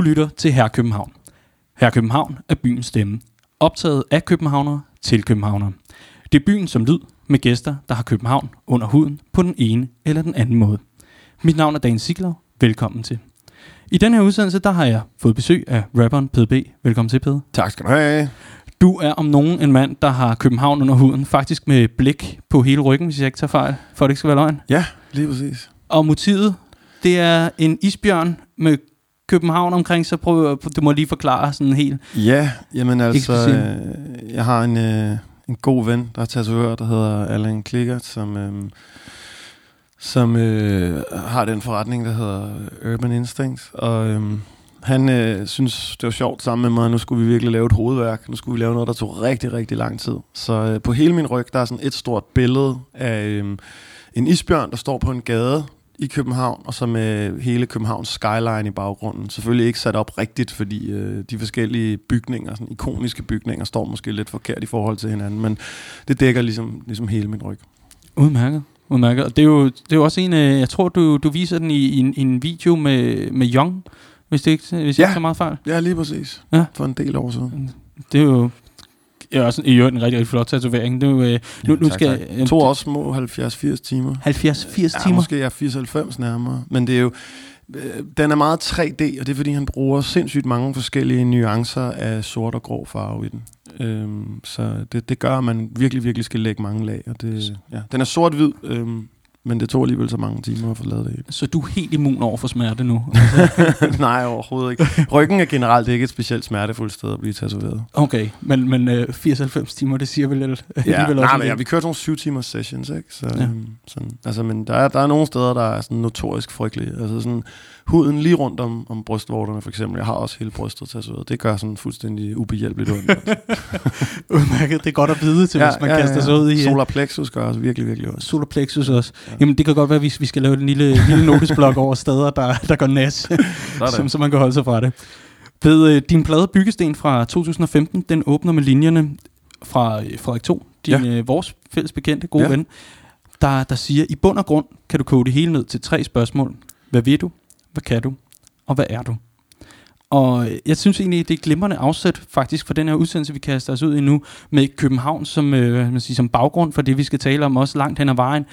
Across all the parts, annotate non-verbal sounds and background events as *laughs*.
Du lytter til Her København. Her København er byens stemme. Optaget af københavnere til københavnere. Det er byen som lyd med gæster, der har København under huden på den ene eller den anden måde. Mit navn er Dan Sigler. Velkommen til. I den her udsendelse, der har jeg fået besøg af rapperen PDB. Velkommen til, Pede. Tak skal du have. Du er om nogen en mand, der har København under huden. Faktisk med blik på hele ryggen, hvis jeg ikke tager fejl, for at det ikke skal være løgn. Ja, lige præcis. Og motivet, det er en isbjørn med København omkring, så prøv, du må lige forklare sådan helt. Ja, jamen altså, øh, jeg har en, øh, en god ven, der er tatovør, der hedder Allan Klickert, som, øh, som øh, har den forretning, der hedder Urban Instinct, og øh, han øh, synes, det var sjovt sammen med mig, nu skulle vi virkelig lave et hovedværk, nu skulle vi lave noget, der tog rigtig, rigtig lang tid. Så øh, på hele min ryg, der er sådan et stort billede af øh, en isbjørn, der står på en gade i København, og så med hele Københavns skyline i baggrunden. Selvfølgelig ikke sat op rigtigt, fordi øh, de forskellige bygninger, sådan ikoniske bygninger, står måske lidt forkert i forhold til hinanden, men det dækker ligesom, ligesom hele min ryg. Udmærket. Udmærket. Og det er jo, det er jo også en, øh, jeg tror, du, du viser den i, i, en, i en video med, med Young, hvis det ikke, hvis jeg Ja. ikke så meget fejl. Ja, lige præcis. Ja. For en del år siden. Det er jo ja, også i øvrigt en rigtig, rigtig flot tatovering. Det er jo, øh, nu, nu tak, skal tak. jeg... To også små 70-80 timer. 70-80 Ja, timer. måske er 80-90 nærmere. Men det er jo, øh, den er meget 3D, og det er fordi, han bruger sindssygt mange forskellige nuancer af sort og grå farve i den. Øhm, så det, det gør, at man virkelig, virkelig skal lægge mange lag. Og det, ja. Den er sort-hvid, øhm, men det tog alligevel så mange timer at få lavet det. hele. Så du er helt immun over for smerte nu. *laughs* Nej, overhovedet ikke. Ryggen er generelt ikke et specielt smertefuldt sted at blive tatoveret. Okay, men, men øh, 80-90 timer, det siger vel Ja, *laughs* alligevel nej, men en ja, vi kørte nogle syv timers sessions, ikke? Så, ja. øhm, sådan, altså, men der er, der er nogle steder, der er sådan notorisk frygtelige. Altså sådan, huden lige rundt om, om brystvorterne, for eksempel. Jeg har også hele brystet tatoveret. Det gør sådan fuldstændig ubehjælpeligt ondt. altså. *laughs* Udmærket, det er godt at vide til, hvis man kaster sig ud i... Solar plexus gør også virkelig, virkelig ondt. Solar plexus også. Ja. Jamen, det kan godt være, at vi, vi skal lave en lille, lille notesblok over steder, der, der går nas, *laughs* *laughs* som, så man kan holde sig fra det. Ved øh, din plade Byggesten fra 2015, den åbner med linjerne fra øh, Frederik 2, din, ja. øh, vores fælles bekendte, gode ja. Ja. ven, der, der siger, i bund og grund kan du kode det hele ned til tre spørgsmål. Hvad ved du? Hvad kan du? Og hvad er du? Og jeg synes egentlig, det er et glimrende afsæt faktisk for den her udsendelse, vi kaster os ud i nu, med København som, øh, man siger, som baggrund for det, vi skal tale om også langt hen ad vejen.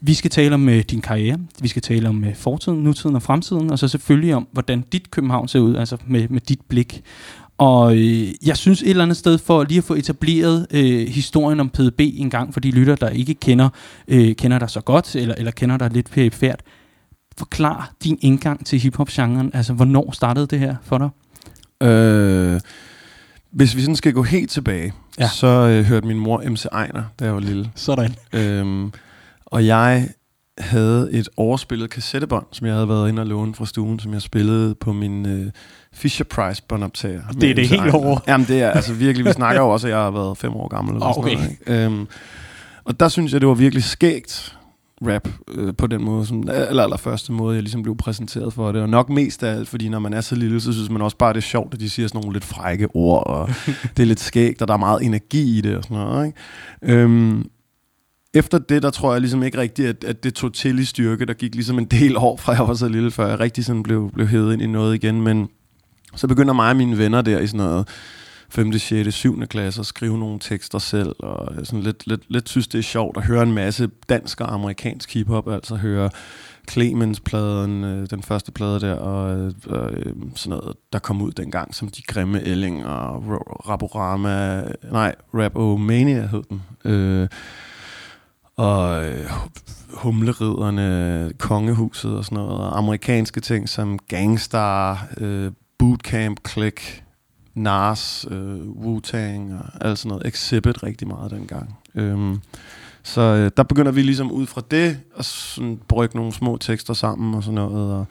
Vi skal tale om øh, din karriere, vi skal tale om øh, fortiden, nutiden og fremtiden, og så selvfølgelig om, hvordan dit København ser ud, altså med, med dit blik. Og øh, jeg synes et eller andet sted for lige at få etableret øh, historien om PDB en gang for de lytter, der ikke kender, øh, kender dig så godt, eller, eller kender dig lidt perifært. Forklar din indgang til hiphop-genren. Altså, hvornår startede det her for dig? Øh, hvis vi sådan skal gå helt tilbage, Ja. så øh, hørte min mor MC Ejner, da jeg var lille. Sådan. Øhm, og jeg havde et overspillet kassettebånd, som jeg havde været inde og låne fra stuen, som jeg spillede på min øh, Fisher Price båndoptager. Det er det helt over. Jamen det er altså virkelig, vi snakker jo også, at jeg har været fem år gammel. Eller Ah, sådan okay. noget, ikke? øhm, og der synes jeg, det var virkelig skægt rap øh, på den måde, som aller, aller første måde, jeg ligesom blev præsenteret for det. Og nok mest af alt, fordi når man er så lille, så synes man også bare, det er sjovt, at de siger sådan nogle lidt frække ord, og *laughs* det er lidt skægt, og der er meget energi i det og sådan noget. Ikke? Øhm, efter det, der tror jeg ligesom ikke rigtigt, at, at det tog til i styrke. Der gik ligesom en del år, fra jeg var så lille, før jeg rigtig sådan blev, blev hævet ind i noget igen. Men så begynder mig og mine venner der i sådan noget 5., 6., 7. klasse og skrive nogle tekster selv, og sådan lidt, lidt, lidt synes, det er sjovt at høre en masse dansk og amerikansk hiphop, altså høre Clemens-pladen, øh, den første plade der, og øh, sådan noget, der kom ud dengang, som De Grimme Elling og Ra- nej, Rap-O-Mania hed den. Øh, og øh, humleriderne, kongehuset og sådan noget, og amerikanske ting som Gangstar, øh, Bootcamp, Click, Nas, øh, Wu-Tang og alt sådan noget. Exhibit rigtig meget dengang. Øhm, så øh, der begynder vi ligesom ud fra det at sådan brygge nogle små tekster sammen og sådan noget. Og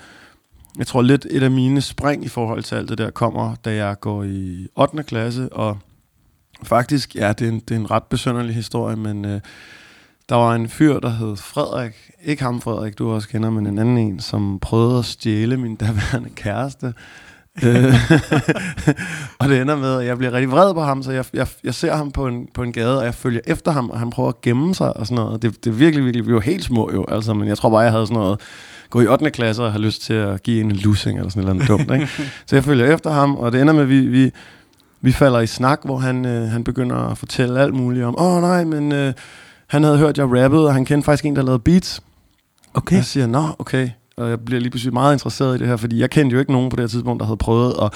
jeg tror lidt et af mine spring i forhold til alt det der kommer, da jeg går i 8. klasse, og faktisk, ja, det er en, det er en ret besønderlig historie, men øh, der var en fyr, der hed Frederik, ikke ham Frederik, du også kender, men en anden en, som prøvede at stjæle min daværende kæreste. *laughs* Og det ender med, at jeg bliver rigtig vred på ham, så jeg, jeg, jeg ser ham på en, på en gade, og jeg følger efter ham, og han prøver at gemme sig og sådan noget. Det, det er virkelig, virkelig, vi var helt små jo, altså, men jeg tror bare, jeg havde sådan noget gå i 8. klasse og have lyst til at give en lussing eller sådan noget dumt. Ikke? *laughs* Så jeg følger efter ham, og det ender med, at vi, vi, vi falder i snak, hvor han, øh, han begynder at fortælle alt muligt om, åh oh, nej, men øh, han havde hørt, jeg rappede, og han kendte faktisk en, der lavede beats. Okay. Jeg siger, nå, okay. Og jeg bliver lige pludselig meget interesseret i det her, fordi jeg kendte jo ikke nogen på det her tidspunkt, der havde prøvet at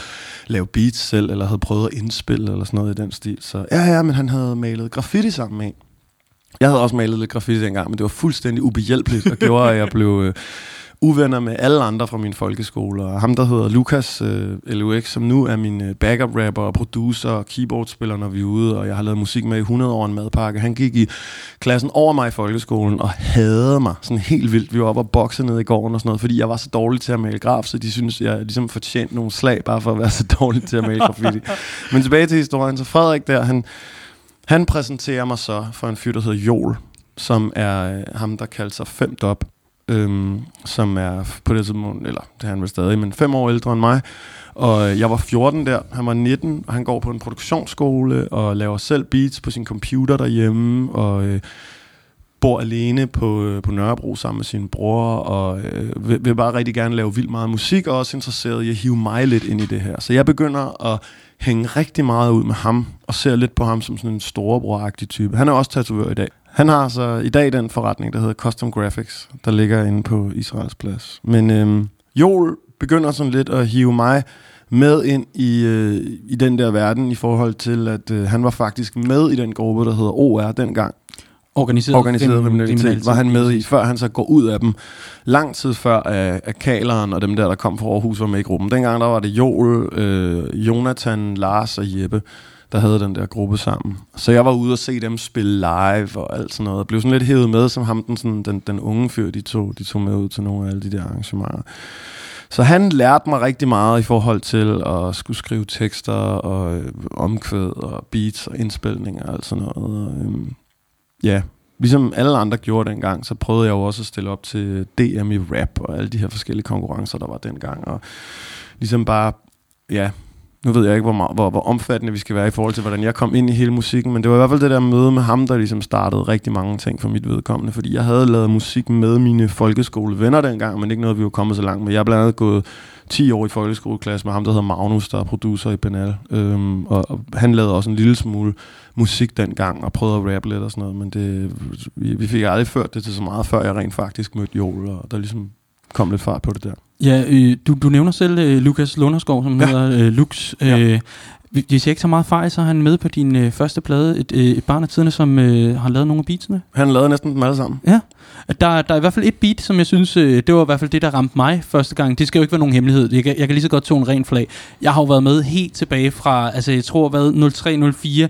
lave beats selv, eller havde prøvet at indspille, eller sådan noget i den stil. Så ja, ja, men han havde malet graffiti sammen med en. Jeg havde også malet lidt graffiti dengang, men det var fuldstændig ubehjælpeligt, og gjorde, at jeg blev øh, uvenner med alle andre fra min folkeskole. Og ham, der hedder Lukas øh, LUX, som nu er min øh, backup rapper og producer og keyboardspiller, når vi er ude, og jeg har lavet musik med i 100 år en madpakke. Han gik i klassen over mig i folkeskolen og havde mig sådan helt vildt. Vi var oppe og bokse ned i gården og sådan noget, fordi jeg var så dårlig til at male graf, så de synes, jeg ligesom fortjente nogle slag, bare for at være så dårlig til at male graffiti. *laughs* Men tilbage til historien, så Frederik der, han, han præsenterer mig så for en fyr, der hedder Jol, som er øh, ham, der kalder sig Fem Dop, øhm, som er på det tidspunkt, eller det er han vel stadig, men fem år ældre end mig. Og øh, jeg var 14 der, han var 19, og han går på en produktionsskole og laver selv beats på sin computer derhjemme, og øh, bor alene på, øh, på Nørrebro sammen med sin bror, og øh, vil, vil bare rigtig gerne lave vildt meget musik, og også interesseret i at hive mig lidt ind i det her. Så jeg begynder at hænge rigtig meget ud med ham, og ser lidt på ham som sådan en storebror-agtig type. Han er også tatovør i dag. Han har så i dag den forretning, der hedder Custom Graphics, der ligger inde på Israels plads. Men øhm, Joel begynder sådan lidt at hive mig med ind i, øh, i den der verden i forhold til, at øh, han var faktisk med i den gruppe, der hedder OR dengang. Organiseret, Organiseret kriminalitet var han med i, før han så går ud af dem. Lang tid før at, at Kaleren og dem der, der kom fra Aarhus, var med i gruppen. Dengang der var det Joel, øh, Jonathan, Lars og Jeppe, der havde den der gruppe sammen. Så jeg var ude og se dem spille live og alt sådan noget. Jeg blev sådan lidt hævet med, som ham, den, sådan, den, den unge fyr, de tog, de tog med ud til nogle af alle de der arrangementer. Så han lærte mig rigtig meget i forhold til at skulle skrive tekster og øh, omkvæd og beats og indspilninger og alt sådan noget. Og, øh, ja, ligesom alle andre gjorde dengang, så prøvede jeg jo også at stille op til DM i rap og alle de her forskellige konkurrencer, der var dengang. Og ligesom bare, ja, nu ved jeg ikke, hvor, meget, hvor, hvor omfattende vi skal være i forhold til, hvordan jeg kom ind i hele musikken, men det var i hvert fald det der møde med ham, der ligesom startede rigtig mange ting for mit vedkommende, fordi jeg havde lavet musik med mine folkeskolevenner dengang, men ikke noget, vi var kommet så langt med. Jeg er blandt andet gået 10 år i folkeskoleklasse med ham, der hedder Magnus, der er producer i Benal, øhm, og, og han lavede også en lille smule musik dengang, og prøvede at rappe lidt og sådan noget, men det, vi, vi fik aldrig ført det til så meget, før jeg rent faktisk mødte Joel, og der ligesom kom lidt fart på det der. Ja, øh, du, du nævner selv øh, Lukas Lunderskov, som ja. hedder øh, Lux. Ja. Hvis jeg ikke så meget fejl, så er han med på din øh, første plade, et, øh, et barn af tiderne, som øh, har lavet nogle af beatsene. Han lavede næsten dem alle sammen. Ja, der, der er i hvert fald et beat, som jeg synes, øh, det var i hvert fald det, der ramte mig første gang. Det skal jo ikke være nogen hemmelighed. Jeg kan, jeg kan lige så godt tone en ren flag. Jeg har jo været med helt tilbage fra, altså jeg tror, hvad,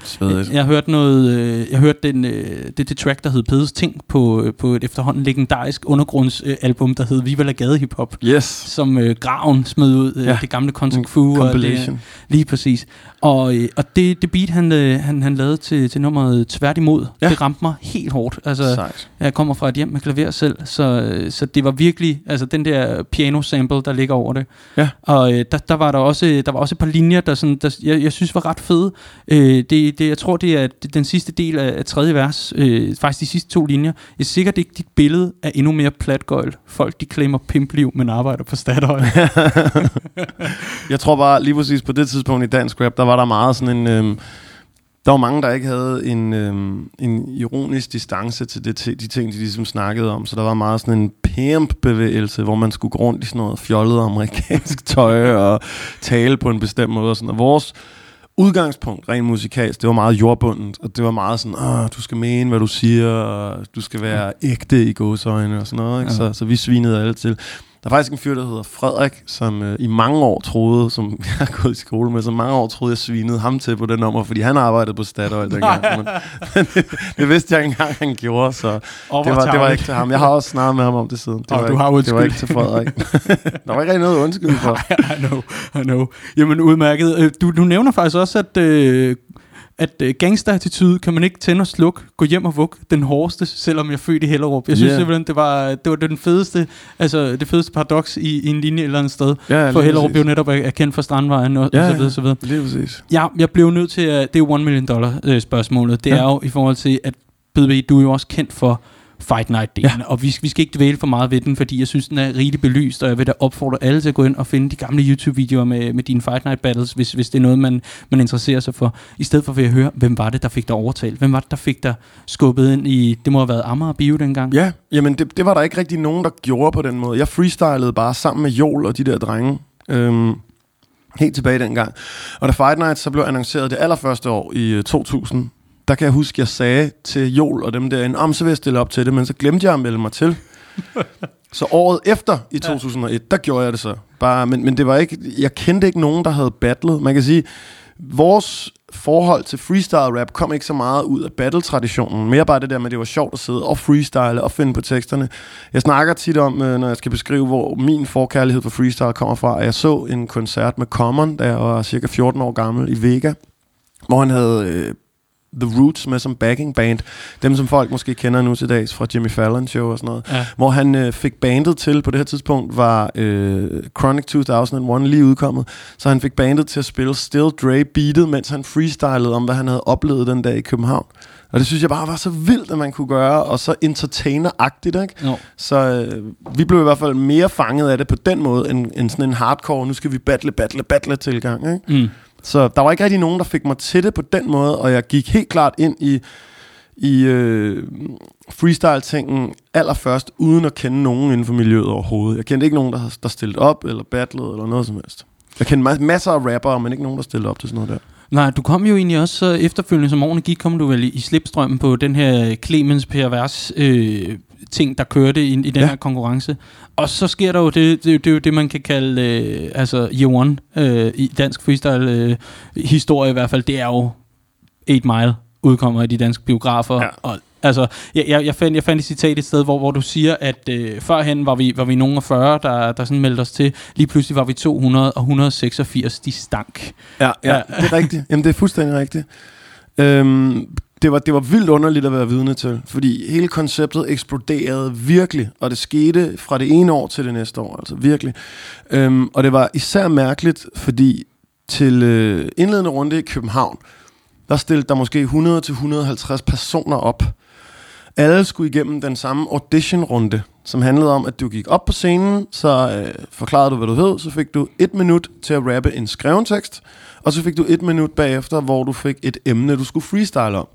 03-04. Svedigt. Jeg, jeg hørte noget, øh, jeg hørte den, øh, det, det track, der hed Pedes Ting, på, øh, på et efterhånden legendarisk undergrundsalbum, øh, der hed Viva la Gade Hip Hop, Yes. som øh, Graven smed ud, øh, Ja. det gamle Contact Crew. Og det, lige præcis. Og, øh, og det, det beat, han, øh, han, han lavede til, til nummeret Tværtimod, Ja. det ramte mig helt hårdt. Altså, Sejt. jeg kommer fra et hjem med klaver selv, så, så det var virkelig, altså den der piano sample, der ligger over det. Ja. Og øh, der, der var der også, der var også et par linjer, der, sådan, der jeg, jeg synes var ret fede. Øh, det, det, jeg tror, det er den sidste del af, af tredje vers, øh, faktisk de sidste to linjer. Jeg er sikkert ikke dit billede er endnu mere platgøjl. Folk, de claimer pimpliv, men arbejder på Statoil. *laughs* Jeg tror bare, lige præcis på det tidspunkt i dansk rap, der var der meget sådan en... Øhm, der var mange, der ikke havde en, øhm, en ironisk distance til det, til de ting, de ligesom snakkede om. Så der var meget sådan en pimp-bevægelse, hvor man skulle gå rundt i sådan noget fjollet amerikansk *laughs* tøj og tale på en bestemt måde. Og, sådan. og vores udgangspunkt, rent musikalsk, det var meget jordbundet. Og det var meget sådan, Åh, du skal mene, hvad du siger, og du skal være ægte i gåsøjne og sådan noget. Ikke? Ja. Så, så vi svinede alle til. Der er faktisk en fyr, der hedder Frederik, som øh, i mange år troede, som *laughs* jeg har gået i skole med, så mange år troede, jeg svinede ham til på den nummer, fordi han arbejdede på Statoil *laughs* dengang. men, men det, det vidste jeg ikke engang, han gjorde, så Og det var, det var ikke til ham. Jeg har også snakket med ham om det siden. Det, Åh, var, du ikke, har det var undskyld. ikke til Frederik. *laughs* der var ikke rigtig noget at undskylde for. I know, I know. Jamen udmærket. Øh, Du, du nævner faktisk også, at, øh, at øh, gangsterattitude kan man ikke tænde og slukke, gå hjem og vug, den hårdeste, selvom jeg er født i Hellerup. Jeg synes Ja. simpelthen, det var, det var den fedeste, altså det fedeste paradoks i, i en linje et eller andet sted. Ja, For Hellerup præcis. jo netop er, kendt for Strandvejen og, Ja, og så videre, så videre. Lige præcis. Ja, jeg blev nødt til at, det er one million dollar øh, spørgsmålet. Det Ja. er jo i forhold til, at BB, du er jo også kendt for Fight Night-delen. Ja. Og vi, vi skal ikke dvæle for meget ved den, fordi jeg synes, den er rigtig belyst, og jeg vil da opfordre alle til at gå ind og finde de gamle YouTube-videoer med, med dine Fight Night Battles, hvis, hvis det er noget, man, man interesserer sig for. I stedet for at høre, hvem var det, der fik dig overtalt? Hvem var det, der fik dig skubbet ind i, det må have været Amager Bio dengang? Ja, jamen det, det var der ikke rigtig nogen, der gjorde på den måde. Jeg freestylede bare sammen med Jol og de der drenge. Øhm, helt tilbage dengang. Og da Fight Night så blev annonceret det allerførste år i uh, 2000, der kan jeg huske, jeg sagde til Jol og dem derinde, om så vil jeg stille op til det, men så glemte jeg at melde mig til. *laughs* så året efter, i 2001, der gjorde jeg det så. Bare, men, men det var ikke, jeg kendte ikke nogen, der havde battlet. Man kan sige, vores forhold til freestyle rap kom ikke så meget ud af battle-traditionen. Mere bare det der med, at det var sjovt at sidde og freestyle og finde på teksterne. Jeg snakker tit om, øh, når jeg skal beskrive, hvor min forkærlighed for freestyle kommer fra. Jeg så en koncert med Common, da jeg var cirka 14 år gammel i Vega, hvor han havde øh, The Roots med som backing band. Dem, som folk måske kender nu til dags fra Jimmy Fallon Show og sådan noget. Ja. Hvor han øh, fik bandet til, på det her tidspunkt var øh, Chronic 2001 lige udkommet. Så han fik bandet til at spille Still Dre beatet, mens han freestylede om, hvad han havde oplevet den dag i København. Og det synes jeg bare var så vildt, at man kunne gøre, og så entertainer-agtigt, ikke? Jo. Så øh, vi blev i hvert fald mere fanget af det på den måde, end, end sådan en hardcore, nu skal vi battle, battle, battle tilgang, ikke? Mm. Så der var ikke rigtig nogen, der fik mig til det på den måde, og jeg gik helt klart ind i, i øh, freestyle-tingen allerførst, uden at kende nogen inden for miljøet overhovedet. Jeg kendte ikke nogen, der, der stillede op, eller battlede, eller noget som helst. Jeg kendte masser af rappere, men ikke nogen, der stillede op til sådan noget der. Nej, du kom jo egentlig også så efterfølgende, som årene gik, kom du vel i, i slipstrømmen på den her Clemens pervers øh, ting, der kørte i, i den ja. her konkurrence. Og så sker der jo det, det, det, det, det man kan kalde øh, altså year one øh, i dansk freestyle øh, historie i hvert fald, det er jo 8 Mile udkommer i de danske biografer, ja. og Altså, jeg, jeg, jeg, fandt, jeg fandt et citat et sted, hvor, hvor du siger, at øh, førhen var vi, var vi nogen af 40, der, der sådan meldte os til. Lige pludselig var vi 200 og 186, de stank. Ja, ja, ja. det er rigtigt. Jamen, det er fuldstændig rigtigt. Øhm, det var, det var vildt underligt at være vidne til, fordi hele konceptet eksploderede virkelig, og det skete fra det ene år til det næste år, altså virkelig. Øhm, og det var især mærkeligt, fordi til øh, indledende runde i København, der stillede der måske 100-150 personer op. Alle skulle igennem den samme auditionrunde, som handlede om, at du gik op på scenen, så øh, forklarede du, hvad du hed, så fik du et minut til at rappe en skreven tekst, og så fik du et minut bagefter, hvor du fik et emne, du skulle freestyle om.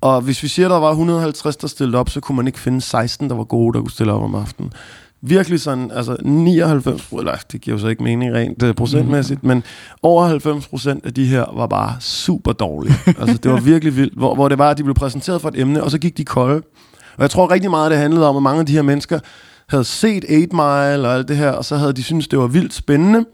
Og hvis vi siger, der var 150, der stillede op, så kunne man ikke finde 16, der var gode, der kunne stille op om aftenen. Virkelig sådan, altså 99, eller det giver jo så ikke mening rent uh, procentmæssigt, mm. men over 90 procent af de her var bare super dårlige. *laughs* altså det var virkelig vildt, hvor, hvor det var, at de blev præsenteret for et emne, og så gik de kolde. Og jeg tror rigtig meget, det handlede om, at mange af de her mennesker havde set 8 Mile og alt det her, og så havde de syntes, det var vildt spændende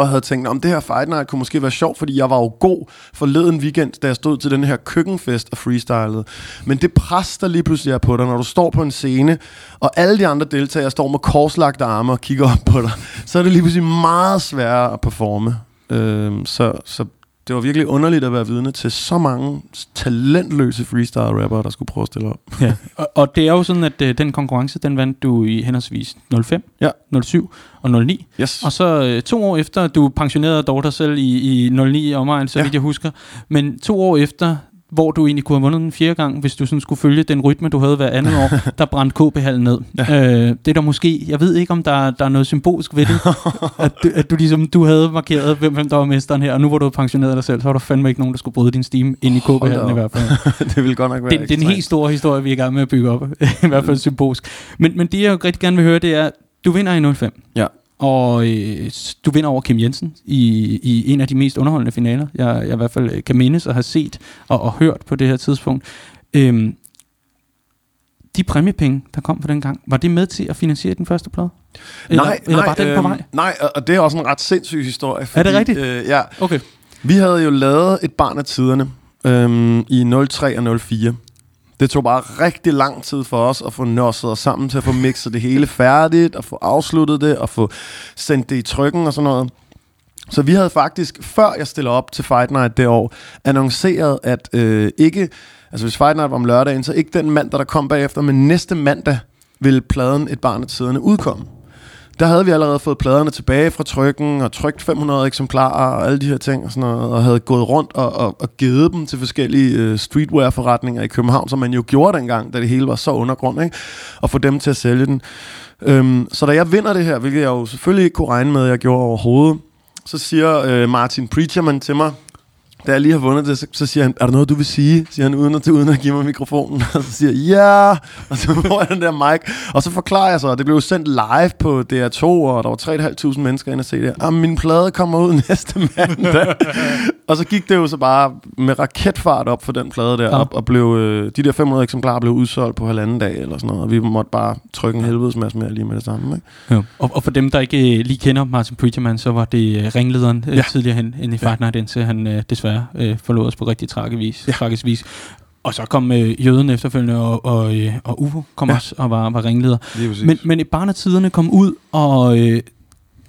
og havde tænkt, om det her Fight Night kunne måske være sjovt, fordi jeg var jo god forleden weekend, da jeg stod til den her køkkenfest og freestylede. Men det pres, der lige pludselig er på dig, når du står på en scene, og alle de andre deltagere står med korslagte arme og kigger op på dig, så er det lige pludselig meget sværere at performe. Øh, så, så det var virkelig underligt at være vidne til så mange talentløse freestyle-rappere, der skulle prøve at stille op. ja. og, og det er jo sådan, at uh, den konkurrence, den vandt du i henholdsvis 05, ja. 07 og 09. Yes. Og så uh, to år efter, du pensionerede dog dig selv i, i 09 omegn, så ja. vidt jeg husker. Men to år efter, hvor du egentlig kunne have vundet den fjerde gang, hvis du sådan skulle følge den rytme, du havde hver andet år, *laughs* der brændte KB-hallen ned. Ja. Øh, det er der måske, jeg ved ikke, om der, der er noget symbolisk ved det, *laughs* at, du, at du ligesom, du havde markeret, hvem, hvem der var mesteren her, og nu hvor du havde pensioneret dig selv, så var der fandme ikke nogen, der skulle bryde din steam ind i KB-hallen i hvert fald. *laughs* det vil godt nok være det, det er en helt stor historie, vi er i gang med at bygge op, i hvert fald symbolsk. Men, men det, jeg jo rigtig gerne vil høre, det er, du vinder i 05. Ja. Og øh, du vinder over Kim Jensen i, i en af de mest underholdende finaler, jeg, jeg i hvert fald kan mindes og har set og, og hørt på det her tidspunkt. Øhm, de præmiepenge, der kom på den gang, var det med til at finansiere den første plade? Eller, nej, eller nej, var den øh, på vej? Nej, og det er også en ret sindssyg historie. Fordi, er det rigtigt? Øh, ja. Okay. Vi havde jo lavet et barn af tiderne øhm, i 03 og 04. Det tog bare rigtig lang tid for os at få nosset os sammen til at få mixet det hele færdigt, og få afsluttet det, og få sendt det i trykken og sådan noget. Så vi havde faktisk, før jeg stillede op til Fight Night det år, annonceret, at øh, ikke, altså hvis Fight Night var om lørdagen, så ikke den mandag, der kom bagefter, men næste mandag ville pladen Et Barn af Tiderne udkomme der havde vi allerede fået pladerne tilbage fra trykken, og trykt 500 eksemplarer og alle de her ting, og, sådan noget, og havde gået rundt og, og, og givet dem til forskellige øh, streetwear-forretninger i København, som man jo gjorde dengang, da det hele var så undergrund, ikke? og få dem til at sælge den. Øhm, så da jeg vinder det her, hvilket jeg jo selvfølgelig ikke kunne regne med, at jeg gjorde overhovedet, så siger øh, Martin Preacherman til mig, da jeg lige har vundet det, så, så siger han, er der noget, du vil sige? Siger han, uden at, uden at give mig mikrofonen. *laughs* Og så siger jeg, ja! Og så *laughs* får jeg den der mic. Og så forklarer jeg så, det blev sendt live på DR2, og der var 3.500 mennesker inde og se det. Ah, min plade kommer ud *laughs* næste mandag. og så gik det jo så bare med raketfart op for den plade der, ja. op, og blev, øh, de der 500 eksemplarer blev udsolgt på halvanden dag eller sådan noget. Og vi måtte bare trykke en helvedes masse mere lige med det samme. Ikke? Ja. Og, og for dem, der ikke øh, lige kender Martin Preacherman, så var det øh, ringlederen øh, ja. tidligere hen, hen i Fight Night, indtil han øh, desværre øh, forlod os på rigtig tragisk. Ja. Tragisk vis. Og så kom øh, jøden efterfølgende, og, og, øh, og Ufo kom ja. også og var, var ringleder. Men, men i barnetiderne kom ud, og øh,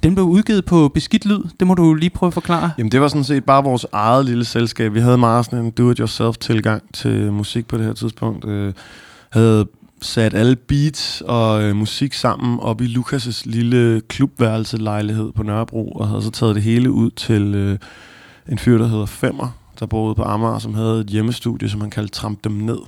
den blev udgivet på beskidt lyd. Det må du lige prøve at forklare. Jamen det var sådan set bare vores eget lille selskab. Vi havde meget sådan en do-it-yourself tilgang til musik på det her tidspunkt. Øh, havde sat alle beats og øh, musik sammen op i Lukas' lille klubværelselejlighed på Nørrebro, og havde så taget det hele ud til øh, en fyr, der hedder Femmer, der boede på Amager, som havde et hjemmestudie, som han kaldte Tramp Dem Ned.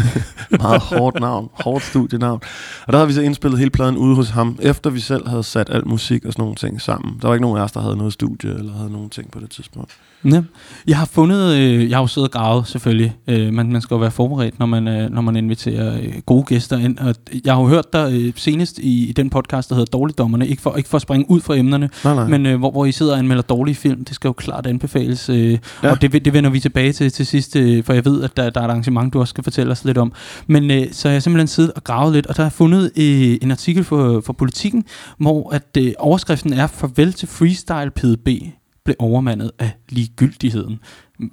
*laughs* Meget hårdt navn, hårdt studie-navn. Og der havde vi så indspillet hele pladen ude hos ham, efter vi selv havde sat alt musik og sådan nogle ting sammen. Der var ikke nogen af os, der havde noget studie eller havde nogen ting på det tidspunkt. Ja. Jeg har fundet, øh, jeg har jo siddet og gravet selvfølgelig, øh, man, man skal jo være forberedt, når man, øh, når man inviterer øh, gode gæster ind, og jeg har jo hørt dig øh, senest i, i den podcast, der hedder Dårligdommerne, ikke for, ikke for at springe ud fra emnerne, nej, nej. men øh, hvor, hvor I sidder og anmelder dårlige film, det skal jo klart anbefales, øh, ja. og det, det vender vi tilbage til til sidst, øh, for jeg ved, at der, der er et arrangement, du også skal fortælle os lidt om, men øh, så har jeg simpelthen siddet og gravet lidt, og der har jeg fundet øh, en artikel for, for Politiken, hvor at øh, overskriften er, farvel til freestyle PDB, blev overmandet af ligegyldigheden.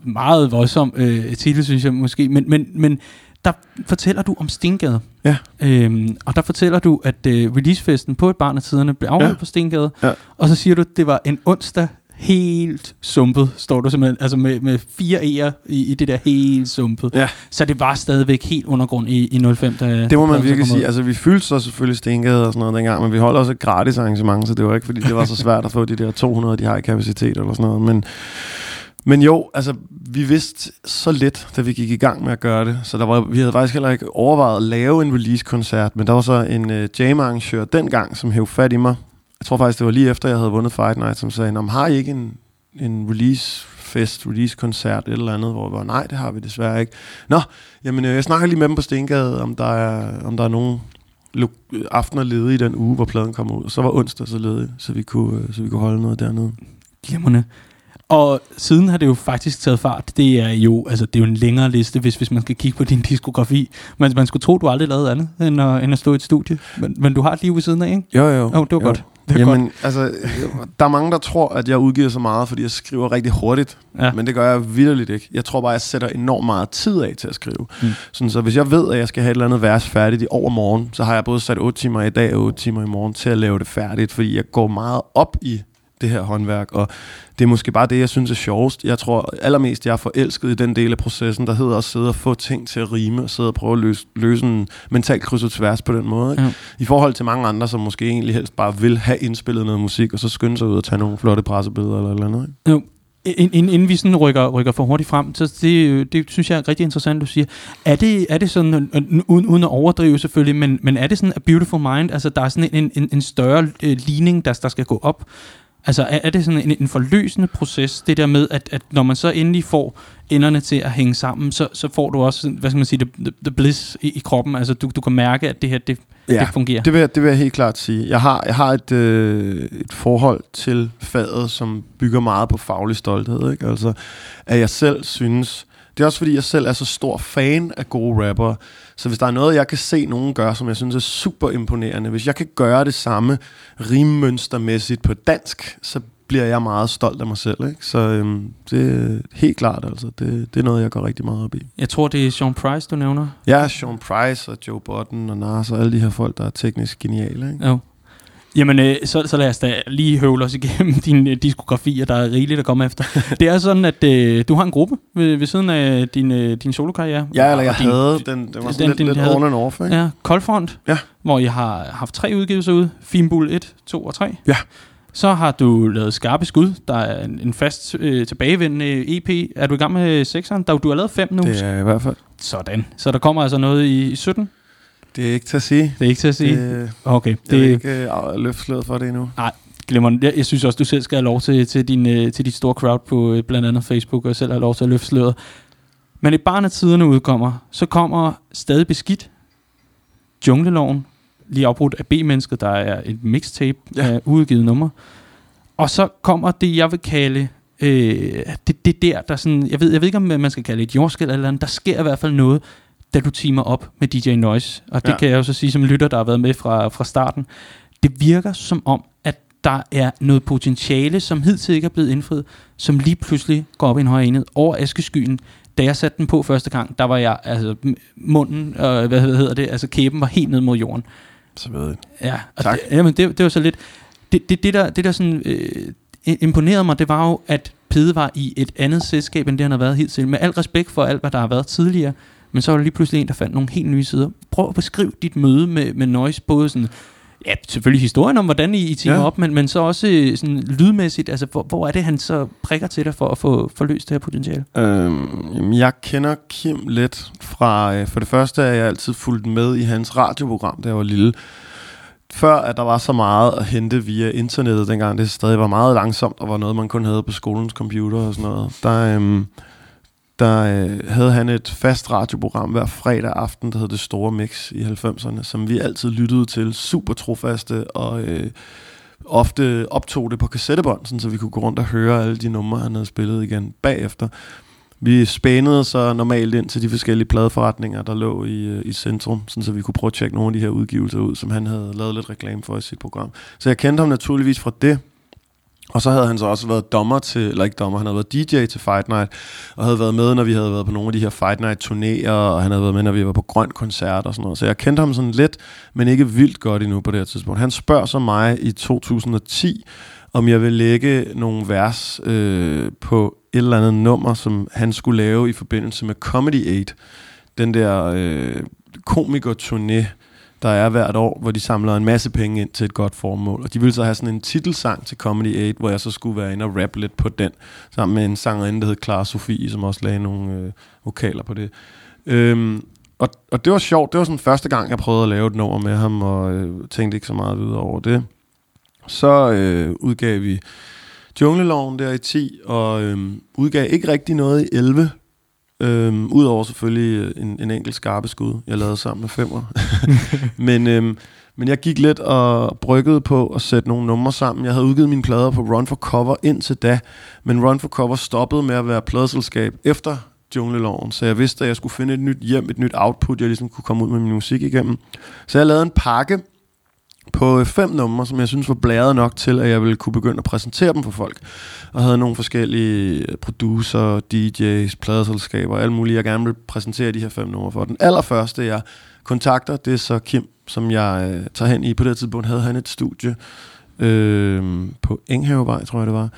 Meget voldsom øh, titel, synes jeg måske, men, men, men der fortæller du om Stengade. Ja. Øhm, og der fortæller du, at øh, releasefesten på et barn af tiderne blev afholdt ja. på Stengade. Ja. Og så siger du, at det var en onsdag helt sumpet, står du simpelthen, altså med, med fire E'er i, i det der helt sumpet. Ja. Så det var stadigvæk helt undergrund i, i 05, da Det må man virkelig sige. Altså, vi fyldte så selvfølgelig Stengade og sådan noget dengang, men vi holdt også et gratis arrangement, så det var ikke, fordi det var så svært at få de der 200, de har i kapacitet eller sådan noget. Men, men jo, altså, vi vidste så lidt, da vi gik i gang med at gøre det, så der var, vi havde faktisk heller ikke overvejet at lave en release-koncert, men der var så en uh, jam-arrangør dengang, som hævde fat i mig, jeg tror faktisk, det var lige efter, jeg havde vundet Fight Night, som sagde, har I ikke en, en release fest, release koncert, et eller andet, hvor jeg var, nej, det har vi desværre ikke. Nå, jamen øh, jeg snakker lige med dem på Stengade, om der er, om der er nogen aftener ledige i den uge, hvor pladen kommer ud. Så var onsdag så ledig, så vi kunne, øh, så vi kunne holde noget dernede. Glimrende. Og siden har det jo faktisk taget fart. Det er jo, altså, det er jo en længere liste, hvis, hvis man skal kigge på din diskografi. Men man skulle tro, du aldrig lavede andet, end at, end at stå i et studie. Men, men du har et liv ved siden af, ikke? Jo, jo. Oh, det var jo. godt. Det er Jamen, godt. altså, der er mange, der tror, at jeg udgiver så meget, fordi jeg skriver rigtig hurtigt. Ja. Men det gør jeg vidderligt ikke. Jeg tror bare, jeg sætter enormt meget tid af til at skrive. Mm. Sådan, så hvis jeg ved, at jeg skal have et eller andet vers færdigt i overmorgen, så har jeg både sat 8 timer i dag og 8 timer i morgen til at lave det færdigt, fordi jeg går meget op i det her håndværk, og det er måske bare det, jeg synes er sjovest. Jeg tror allermest, jeg er forelsket i den del af processen, der hedder at sidde og få ting til at rime, og sidde og prøve at løse, løse en mental kryds og tværs på den måde. Ikke? Ja. I forhold til mange andre, som måske egentlig helst bare vil have indspillet noget musik, og så skynde sig ud og tage nogle flotte pressebilleder eller eller andet. Ikke? Jo. Inden, inden vi sådan rykker, rykker for hurtigt frem, så det, det synes jeg er rigtig interessant, du siger. Er det, er det sådan, uden, uden at overdrive selvfølgelig, men, men er det sådan a beautiful mind? Altså der er sådan en, en, en større øh, ligning, der, der skal gå op? Altså er, er det sådan en, en forløsende proces, det der med, at, at når man så endelig får enderne til at hænge sammen, så, så får du også, hvad skal man sige, the, the bliss i, i kroppen. Altså du, du kan mærke, at det her, det, ja, det fungerer. Det vil, jeg, det vil jeg helt klart sige. Jeg har, jeg har et, øh, et forhold til faget, som bygger meget på faglig stolthed. Ikke? Altså, at jeg selv synes... Det er også fordi, jeg selv er så stor fan af gode rappere. Så hvis der er noget, jeg kan se nogen gøre, som jeg synes er super imponerende, hvis jeg kan gøre det samme rimmønstermæssigt på dansk, så bliver jeg meget stolt af mig selv. Ikke? Så øhm, det er helt klart, altså. Det, det er noget, jeg går rigtig meget op i. Jeg tror, det er Sean Price, du nævner. Ja, Sean Price og Joe Budden og Nas og alle de her folk, der er teknisk geniale. Ikke? Jo. Jamen, øh, så, så lad os da lige høvle os igennem *laughs* din øh, diskografi, og der er rigeligt at komme efter. det er sådan, at øh, du har en gruppe ved, ved siden af din, øh, din solokarriere. Ja, eller jeg din, havde den. Det var sådan den- lidt, lidt on and off, ikke? Ja, Koldfront, Ja. hvor I har haft tre udgivelser ude. Finbull 1, 2 og 3. Ja. Så har du lavet Skarpe Skud, der er en, en fast øh, tilbagevendende EP. Er du i gang med sekseren? Der, du har lavet fem nu. Det er i hvert fald. Sådan. Så der kommer altså noget i, i 17? Det er ikke til at sige. Det er ikke til at sige. Det, Okay, jeg det ikke øh, løfte sløret for det endnu. glemmer jeg, jeg synes også, du selv skal have lov til, til, din, øh, til dit store crowd på øh, blandt andet Facebook, og selv have lov til at løfte sløret. Men i barn af tiderne udkommer, så kommer stadig beskidt Jungleloven, lige afbrudt af B-mennesket, der er et mixtape ja. af udgivet nummer. Og så kommer det, jeg vil kalde, øh, det, det der, der sådan, jeg ved, jeg ved ikke, om man skal kalde det et jordskæld eller andet, der sker i hvert fald noget, da du teamer op med DJ Noise. Og det Ja. kan jeg jo så sige som lytter, der har været med fra, fra starten. Det virker som om, at der er noget potentiale, som hidtil ikke er blevet indfriet, som lige pludselig går op i en højere enhed over askeskyen. Da jeg satte den på første gang, der var jeg, altså munden, og hvad hedder det, altså kæben var helt ned mod jorden. Så ved jeg. Ja, og Tak. Det, jamen det, det var så lidt... Det, det, det, der, det der sådan, øh, imponerede mig, det var jo, at Pede var i et andet selskab, end det han har været hidtil. Med al respekt for alt, hvad der har været tidligere. Men så var der lige pludselig en, der fandt nogle helt nye sider. Prøv at beskrive dit møde med, med Noise, både sådan... Ja, selvfølgelig historien om, hvordan I, I teamer Ja. op, men, men så også øh, sådan lydmæssigt, altså hvor, hvor er det, han så prikker til dig for at få forløst det her potentiale? Øhm, jamen, jeg kender Kim lidt fra... Øh, for det første er jeg altid fulgt med i hans radioprogram, da jeg var lille. Før at der var så meget at hente via internettet, dengang det stadig var meget langsomt, og var noget, man kun havde på skolens computer og sådan noget, der, øhm, der øh, havde han et fast radioprogram hver fredag aften, der hed Det Store Mix i 90'erne, som vi altid lyttede til, super trofaste, og øh, ofte optog det på kassettebånd, sådan, så vi kunne gå rundt og høre alle de numre, han havde spillet igen bagefter. Vi spændede så normalt ind til de forskellige pladeforretninger, der lå i, øh, i centrum, sådan så vi kunne prøve at tjekke nogle af de her udgivelser ud, som han havde lavet lidt reklame for i sit program. Så jeg kendte ham naturligvis fra det. Og så havde han så også været dommer til, eller ikke dommer, han havde været DJ til Fight Night, og havde været med, når vi havde været på nogle af de her Fight Night turnéer, og han havde været med, når vi var på Grøn Koncert og sådan noget. Så jeg kendte ham sådan lidt, men ikke vildt godt endnu på det her tidspunkt. Han spørger så mig i 2010, om jeg vil lægge nogle vers øh, på et eller andet nummer, som han skulle lave i forbindelse med Comedy 8. Den der øh, komikerturné, der er hvert år, hvor de samler en masse penge ind til et godt formål. Og de ville så have sådan en titelsang til Comedy Aid, hvor jeg så skulle være inde og rappe lidt på den, sammen med en sangerinde, der hed Clara Sofie, som også lagde nogle øh, vokaler på det. Øhm, og, og det var sjovt. Det var sådan første gang, jeg prøvede at lave et nummer med ham, og øh, tænkte ikke så meget videre over det. Så øh, udgav vi Djungleloven der i 10, og øh, udgav ikke rigtig noget i 11. Øhm, Udover selvfølgelig øh, en, en enkelt skarpe skud, jeg lavede sammen med femmer. *laughs* men, øhm, men jeg gik lidt og bryggede på at sætte nogle numre sammen. Jeg havde udgivet mine plader på Run for Cover indtil da, men Run for Cover stoppede med at være pladselskab efter Jungleloven, så jeg vidste, at jeg skulle finde et nyt hjem, et nyt output, jeg ligesom kunne komme ud med min musik igennem. Så jeg lavede en pakke på øh, fem numre, som jeg synes var blæret nok til, at jeg ville kunne begynde at præsentere dem for folk. Og havde nogle forskellige øh, producer, DJ's, pladeselskaber og alt muligt, jeg gerne ville præsentere de her fem numre for. Den allerførste, jeg kontakter, det er så Kim, som jeg øh, tager hen i. På det her tidspunkt havde han et studie øh, på Enghavevej, tror jeg det var,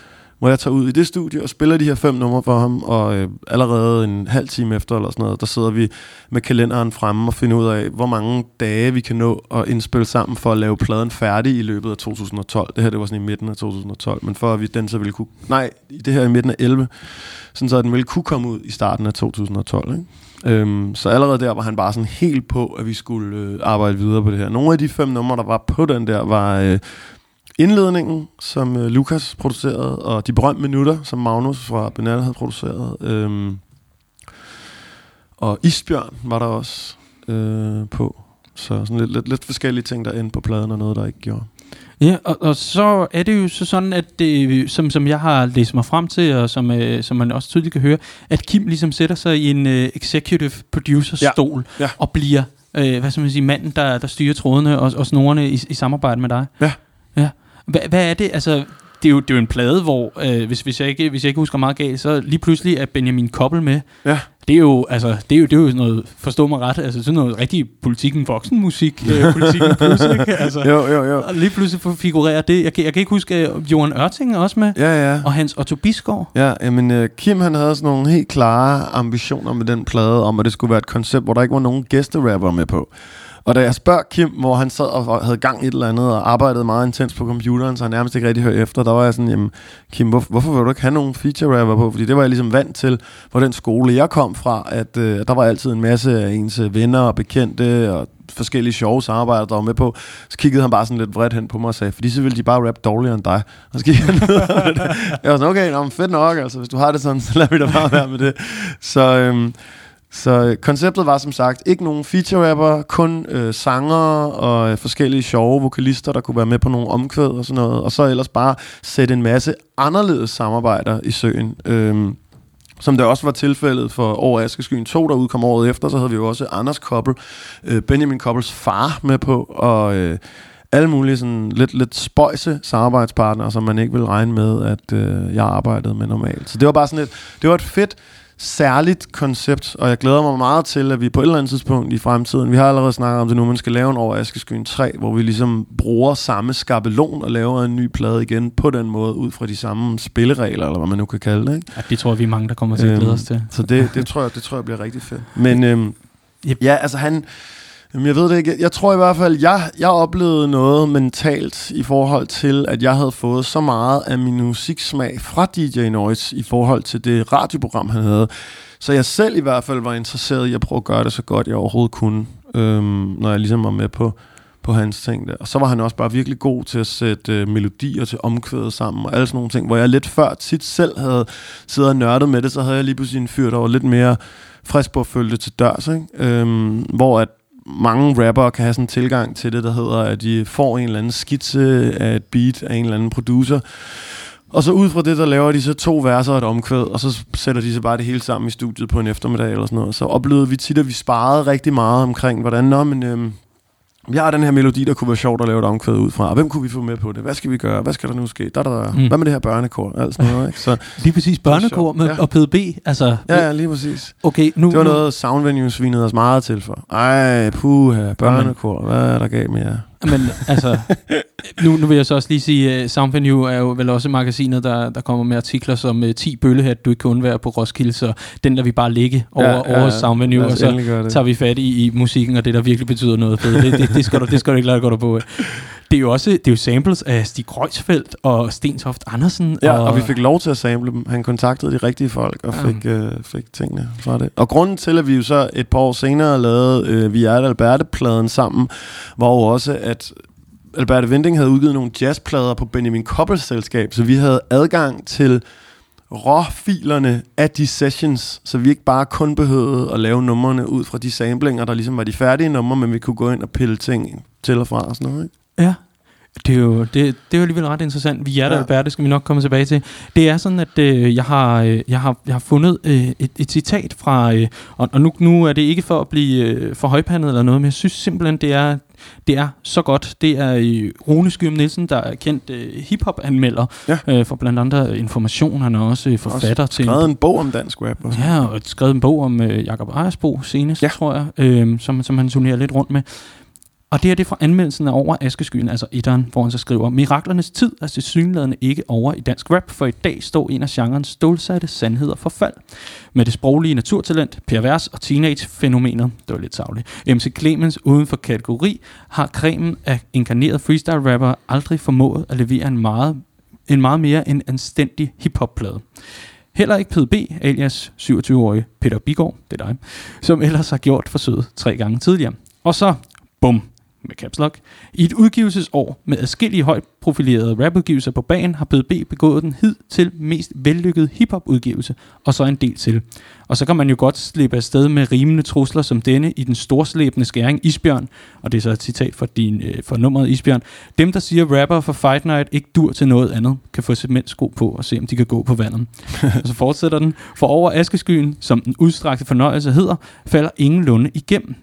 hvor jeg tager ud i det studie og spiller de her fem numre for ham, og øh, allerede en halv time efter eller sådan noget, der sidder vi med kalenderen fremme og finder ud af, hvor mange dage vi kan nå at indspille sammen for at lave pladen færdig i løbet af 2012. Det her det var sådan i midten af 2012, men for at vi den så ville kunne... Nej, det her i midten af 11, sådan så at den ville kunne komme ud i starten af 2012, ikke? Øhm, så allerede der var han bare sådan helt på, at vi skulle øh, arbejde videre på det her. Nogle af de fem numre, der var på den der, var øh, indledningen, som øh, Lukas producerede, og de berømte minutter, som Magnus fra Benal havde produceret. Øhm, og Isbjørn var der også øh, på. Så sådan lidt, lidt, lidt forskellige ting, der endte på pladen, og noget, der ikke gjorde. Ja, og, og så er det jo så sådan, at det, som, som jeg har læst mig frem til, og som, øh, som man også tydeligt kan høre, at Kim ligesom sætter sig i en øh, executive producer-stol Ja. Ja. og bliver, øh, hvad skal man sige, manden, der, der styrer trådene og, og snorene i, i samarbejde med dig. Ja. Ja. Hvad, er det, altså, det, er jo, det er jo en plade, hvor, øh, hvis, hvis, jeg ikke, hvis jeg ikke husker meget galt, så lige pludselig er Benjamin Koppel med. Ja. Det er jo, altså, det er jo, det er jo noget, forstå mig ret, altså sådan noget rigtig politikken voksenmusik, øh, *laughs* politikken plus, ikke? Altså, Jo, jo, jo. og lige pludselig figurerer det. Jeg kan, jeg kan ikke huske, uh, Johan Ørting er også med, Ja, ja. og Hans Otto Bisgaard. Ja, jamen øh, Kim han havde sådan nogle helt klare ambitioner med den plade, om at det skulle være et koncept, hvor der ikke var nogen gæsterapper med på. Og da jeg spørger Kim, hvor han sad og havde gang i et eller andet, og arbejdede meget intens på computeren, så han nærmest ikke rigtig hørte efter, der var jeg sådan, jamen Kim, hvor, hvorfor vil du ikke have nogen feature rapper på? Fordi det var jeg ligesom vant til på den skole, jeg kom fra, at øh, der var altid en masse af ens øh, venner og bekendte, og forskellige sjove samarbejder, der var med på. Så kiggede han bare sådan lidt vredt hen på mig og sagde, fordi så ville de bare rappe dårligere end dig. Og så kiggede han ned. Jeg var sådan, okay, nå, men fedt nok, altså hvis du har det sådan, så lad vi da bare være med det. Så, øhm, så øh, konceptet var som sagt ikke nogen feature rapper, kun øh, sanger og øh, forskellige sjove vokalister, der kunne være med på nogle omkvæd og sådan noget. Og så ellers bare sætte en masse anderledes samarbejder i søen. Øhm, som det også var tilfældet for Over Askeskyen 2, der udkom året efter, så havde vi jo også Anders Koppel, øh, Benjamin Koppels far med på, og øh, alle mulige sådan lidt, lidt spøjse samarbejdspartnere, som man ikke ville regne med, at øh, jeg arbejdede med normalt. Så det var bare sådan et, det var et fedt, særligt koncept, og jeg glæder mig meget til, at vi på et eller andet tidspunkt i fremtiden, vi har allerede snakket om det nu, man skal lave en over Askeskyen 3, hvor vi ligesom bruger samme skabelon og laver en ny plade igen på den måde, ud fra de samme spilleregler, eller hvad man nu kan kalde det. Ikke? Ja, det tror jeg, vi er mange, der kommer til at glæde os til. Så det, det, tror jeg, det tror jeg bliver rigtig fedt. Men *laughs* øhm, Yep. ja, altså han... Jamen, jeg ved det ikke. Jeg tror i hvert fald, jeg, jeg oplevede noget mentalt i forhold til, at jeg havde fået så meget af min musiksmag fra DJ Noise i forhold til det radioprogram, han havde. Så jeg selv i hvert fald var interesseret i at prøve at gøre det så godt, jeg overhovedet kunne, øhm, når jeg ligesom var med på, på hans ting der. Og så var han også bare virkelig god til at sætte øh, melodier til omkvædet sammen og alle sådan nogle ting, hvor jeg lidt før tit selv havde siddet og nørdet med det, så havde jeg lige pludselig en fyr, der var lidt mere frisk på at følge det til dørs, ikke? Øhm, hvor at mange rappere kan have sådan en tilgang til det, der hedder, at de får en eller anden skitse af et beat af en eller anden producer, og så ud fra det, der laver de så to verser og et omkvæd, og så sætter de så bare det hele sammen i studiet på en eftermiddag eller sådan noget. Så oplevede vi tit, at vi sparede rigtig meget omkring, hvordan, nå, men øhm, vi har den her melodi, der kunne være sjovt at lave et omkvæd ud fra. Hvem kunne vi få med på det? Hvad skal vi gøre? Hvad skal der nu ske? Der, der, der. Mm. Hvad med det her børnekor? Alt sådan noget, ikke? Så, Lige præcis børnekor med, Ja. og PDB, altså... ja, ja, lige præcis. Okay, nu... Det var noget, Soundvenue svinede os meget til for. Ej, puha, børnekor. Hvad er der galt med jer? Men altså, nu, nu vil jeg så også lige sige, at Soundvenue er jo vel også magasinet, der, der kommer med artikler som uh, 10 bøllehat, du ikke kan undvære på Roskilde, så den lader vi bare ligge over, ja, over Soundvenue, og så det. tager vi fat i, i musikken og det, der virkelig betyder noget. For det, det, det, skal du, det skal du ikke lade gå dig på. Det er jo også det er jo samples af Stig Kreutzfeldt og Stentoft Andersen. Ja, og, og vi fik lov til at sample dem. Han kontaktede de rigtige folk og fik, øh, fik tingene fra det. Og grunden til, at vi jo så et par år senere lavede øh, Vi er Alberte-pladen sammen, var jo også, at Alberte Vending havde udgivet nogle jazzplader på Benjamin Koppels selskab, så vi havde adgang til råfilerne af de sessions, så vi ikke bare kun behøvede at lave numrene ud fra de samplinger, der ligesom var de færdige numre, men vi kunne gå ind og pille ting til og fra og sådan noget. Ikke? Ja. Det er, jo, det, det er jo alligevel ret interessant. Vi er der, Ja. Det skal vi nok komme tilbage til. Det er sådan, at øh, jeg, har, øh, jeg, har, jeg har fundet øh, et, et citat fra, øh, og, og nu, nu er det ikke for at blive øh, for højpandet eller noget, men jeg synes simpelthen, det er, det er så godt. Det er øh, Rune Skyrm Nielsen, der er kendt øh, hiphop-anmelder Ja. øh, for blandt andet Information. Han er også øh, forfatter til... Skrevet en bog om dansk rap. Og sådan. Ja, og skrevet en bog om øh, Jakob Ejersbo senest. Ja. tror jeg, øh, som, som han turnerer lidt rundt med. Og det her det fra anmeldelsen af over Askeskyen, altså etteren, hvor han så skriver, Miraklernes tid er tilsyneladende ikke over i dansk rap, for i dag står en af genrens stålsatte sandheder for fald. Med det sproglige naturtalent, pervers og teenage-fænomenet, det var lidt savligt, MC Clemens uden for kategori, har kremen af inkarneret freestyle-rapper aldrig formået at levere en meget, en meget mere end anstændig hiphop-plade. Heller ikke PDB, alias 27-årige Peter Bigård, det er dig, som ellers har gjort forsøget tre gange tidligere. Og så, bum, med caps lock. I et udgivelsesår med adskillige højt profilerede rapudgivelser på banen, har PDB begået den hid til mest vellykkede hiphop-udgivelse, og så en del til. Og så kan man jo godt slippe afsted med rimende trusler som denne i den storslæbende skæring Isbjørn, og det er så et citat fra, din, øh, fra nummeret Isbjørn. Dem, der siger, rapper for Fight Night ikke dur til noget andet, kan få cementsko på og se, om de kan gå på vandet. *laughs* og så fortsætter den. For over Askeskyen, som den udstrakte fornøjelse hedder, falder ingen lunde igennem.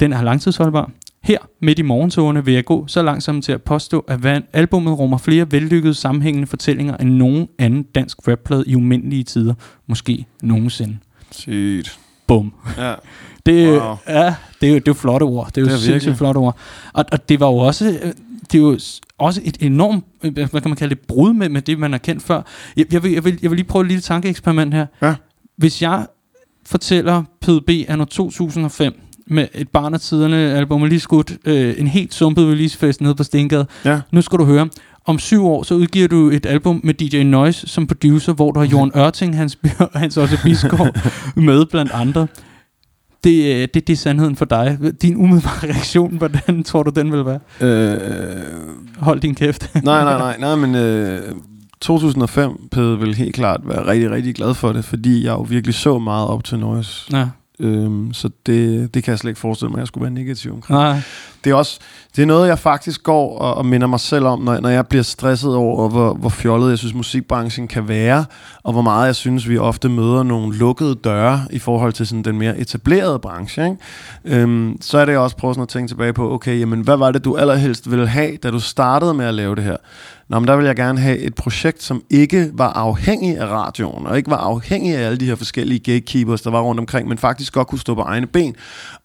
Den er langtidsholdbar. Her, midt i morgentogene, vil jeg gå så langsomt til at påstå, at albummet rummer flere vellykkede sammenhængende fortællinger end nogen anden dansk rapplade i umindelige tider, måske nogensinde. Sygt. Bum. Ja. *laughs* Det, Wow. ja, det er jo, det er jo flotte ord. Det er jo Det er sindssygt flotte ord. Og, og det var jo også, øh, det er jo også et enormt, øh, hvad kan man kalde det, brud med, med det, man har kendt før. Jeg, jeg, vil, jeg, vil, jeg vil lige prøve et lille tankeeksperiment her. Ja. Hvis jeg fortæller PDB anno 2005, med et barn af tiderne album, og lige skudt øh, en helt sumpet releasefest nede på Stengade. Ja. Nu skal du høre. Om syv år, så udgiver du et album med DJ Noise som producer, hvor du har Jørgen Ørting, Hans, Hans Otto Biskov *laughs* med blandt andre. Det, øh, det, det er sandheden for dig. Din umiddelbare reaktion, hvordan tror du, den vil være? Øh, Hold din kæft. *laughs* nej, nej, nej, nej, men øh, 2005 Pede vil helt klart være rigtig, rigtig glad for det, fordi jeg jo virkelig så meget op til Noise. Nej, Øhm, så det, det kan jeg slet ikke forestille mig, at jeg skulle være negativ omkring. nej. Det er også det er noget, jeg faktisk går og, og minder mig selv om, når, når jeg bliver stresset over, hvor, hvor fjollet jeg synes, musikbranchen kan være, og hvor meget jeg synes, vi ofte møder nogle lukkede døre i forhold til sådan den mere etablerede branche. Ikke? Øhm, så er det også prøvet sådan at tænke tilbage på, okay, jamen, hvad var det, du allerhelst ville have, da du startede med at lave det her? Nå, men der vil jeg gerne have et projekt, som ikke var afhængig af radioen, og ikke var afhængig af alle de her forskellige gatekeepers, der var rundt omkring, men faktisk godt kunne stå på egne ben.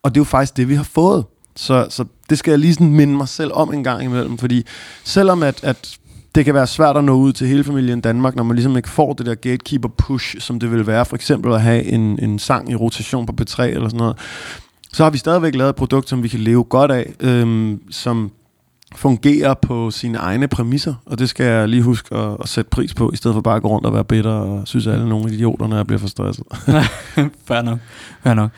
Og det er jo faktisk det, vi har fået. Så, så det skal jeg lige sådan minde mig selv om en gang imellem, fordi selvom at, at det kan være svært at nå ud til hele familien Danmark, når man ligesom ikke får det der gatekeeper push, som det vil være for eksempel at have en, en sang i rotation på P3 eller sådan noget, så har vi stadigvæk lavet et produkt, som vi kan leve godt af, øhm, som fungerer på sine egne præmisser, og det skal jeg lige huske at, at sætte pris på, i stedet for bare at gå rundt og være bitter og synes, at alle nogle idioter, når jeg bliver for stresset. *laughs* Fair nok. Fair nok.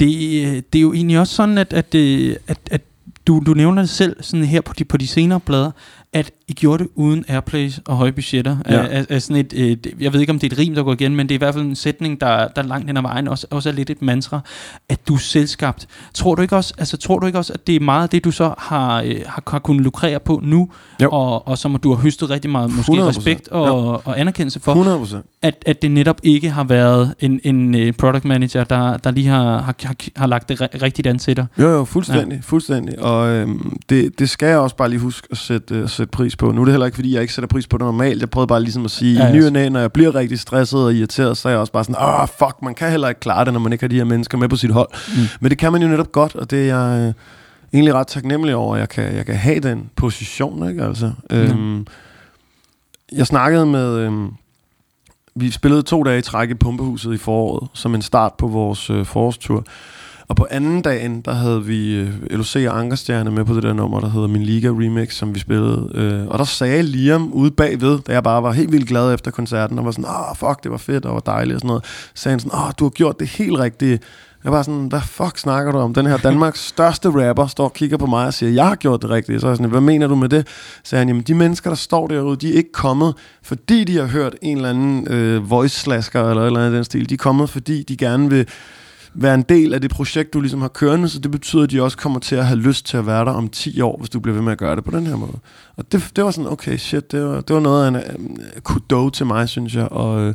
Det, det er jo egentlig også sådan, at, at, at, at du, du nævner det selv sådan her på de, på de senere plader, at i gjorde det uden airplays og høje budgetter. Ja. Ja. Er, er sådan et, et, jeg ved ikke, om det er et rim, der går igen, men det er i hvert fald en sætning, der, der langt hen ad vejen også, også er lidt et mantra, at du er selvskabt. Tror du ikke også, altså, tror du ikke også at det er meget det, du så har, øh, har, har kunnet lukrere på nu, Jo. og, og som du har høstet rigtig meget måske 100%. respekt og, og anerkendelse for, 100 procent. at, at det netop ikke har været en, en uh, product manager, der, der lige har, har, har, har lagt det ri- rigtigt an til dig. Jo, jo, fuldstændig, ja. fuldstændig. Og øhm, det, det skal jeg også bare lige huske at sætte, øh, sætte pris på. Nu er det heller ikke, fordi jeg ikke sætter pris på det normalt. Jeg prøvede bare ligesom at sige, Ja, ja, i ny og næ, når jeg bliver rigtig stresset og irriteret, så er jeg også bare sådan, åh, fuck, man kan heller ikke klare det, når man ikke har de her mennesker med på sit hold. Mm. Men det kan man jo netop godt, og det er jeg øh, egentlig ret taknemmelig over, at jeg kan, jeg kan have den position, ikke? Altså, øhm, jeg snakkede med... Øhm, vi spillede to dage i træk i Pumpehuset i foråret, som en start på vores øh, forårstur. Og på anden dagen, der havde vi øh, LOC og Ankerstjerne med på det der nummer, der hedder Min Liga Remix, som vi spillede. Øh, og der sagde Liam ude bagved, da jeg bare var helt vildt glad efter koncerten, og var sådan, åh, fuck, det var fedt, og var dejligt og sådan noget. sagde han sådan, åh, du har gjort det helt rigtigt. Jeg var sådan, hvad fuck snakker du om? Den her Danmarks *laughs* største rapper står og kigger på mig og siger, jeg har gjort det rigtigt. Så er jeg sådan, hvad mener du med det? Så sagde han, jamen de mennesker, der står derude, de er ikke kommet, fordi de har hørt en eller anden øh, voice-slasker eller et eller andet den stil. De er kommet, fordi de gerne vil være en del af det projekt, du ligesom har kørende, så det betyder, at de også kommer til at have lyst til at være der om 10 år, hvis du bliver ved med at gøre det på den her måde. Og det, det var sådan, okay, shit, det var, det var noget af en øh, um, kudo til mig, synes jeg, og, øh,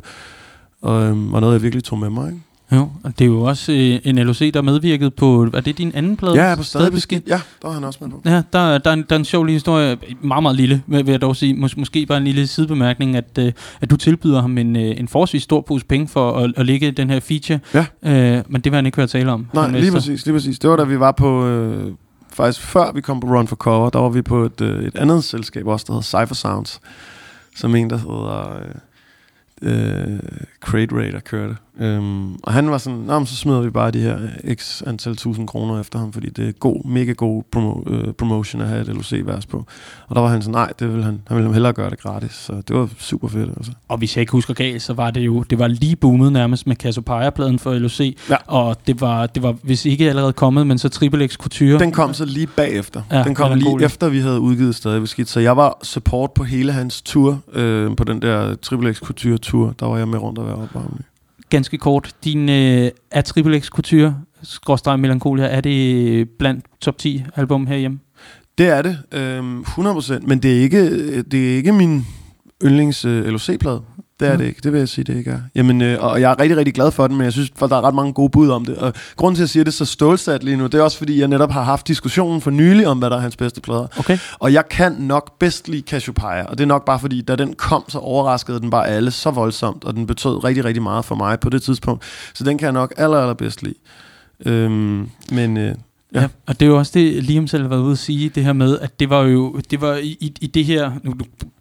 og, øh, og noget, jeg virkelig tog med mig. Ikke? Jo, og det er jo også øh, en LOC, der medvirkede på, er det din anden plade? Ja, på stadig beskidt. Ja, der var han også med på. Ja, der, der, er en, der er en sjov lille historie, meget, meget lille, vil jeg dog sige. Mås- måske bare en lille sidebemærkning, at, øh, at du tilbyder ham en, øh, en forholdsvis stor pose penge for at, at lægge den her feature. Ja. Øh, men det vil han ikke høre tale om. Nej, lige præcis, lige præcis. Det var da vi var på, øh, faktisk før vi kom på Run for Cover, der var vi på et, øh, et andet selskab også, der hedder Cypher Sounds, som en, der hedder øh, øh, Crate Raider kørte. Um, og han var sådan, Nå, men så smider vi bare de her x antal tusind kroner efter ham, fordi det er god, mega god promo, øh, promotion at have et LOC-vers på. Og der var han sådan, nej, det vil han, han ville hellere gøre det gratis, så det var super fedt. Altså. Og hvis jeg ikke husker galt, så var det jo, det var lige boomet nærmest med Cassiopeia-pladen for LOC. Ja. Og det var, det var, hvis ikke allerede kommet, men så Triple X Couture. Den kom så lige bagefter. Ja, den kom den lige ja. efter, vi havde udgivet stadig beskidt. Så jeg var support på hele hans tour, øh, på den der Triple X Couture tour. Der var jeg med rundt og være opvarmende. Ganske kort, din øh, Triple X Couture, skråstreg Melancholia, er det blandt top 10 album herhjemme? Det er det, øh, 100%. Men det er ikke, det er ikke min yndlings øh, LOC-plade. Det er det ikke, det vil jeg sige, det ikke er. Jamen, øh, og jeg er rigtig, rigtig glad for den, men jeg synes, for der er ret mange gode bud om det. Og grunden til, at jeg siger det så stålsat lige nu, det er også, fordi jeg netop har haft diskussionen for nylig om, hvad der er hans bedste plader. Okay. Og jeg kan nok bedst lide Cassiopeia, og det er nok bare fordi, da den kom, så overraskede den bare alle så voldsomt, og den betød rigtig, rigtig meget for mig på det tidspunkt. Så den kan jeg nok aller, aller bedst lide. Øhm, men øh, Ja. Ja. og det er jo også det, Liam selv har været ude at sige, det her med, at det var jo, det var i, i, det her, nu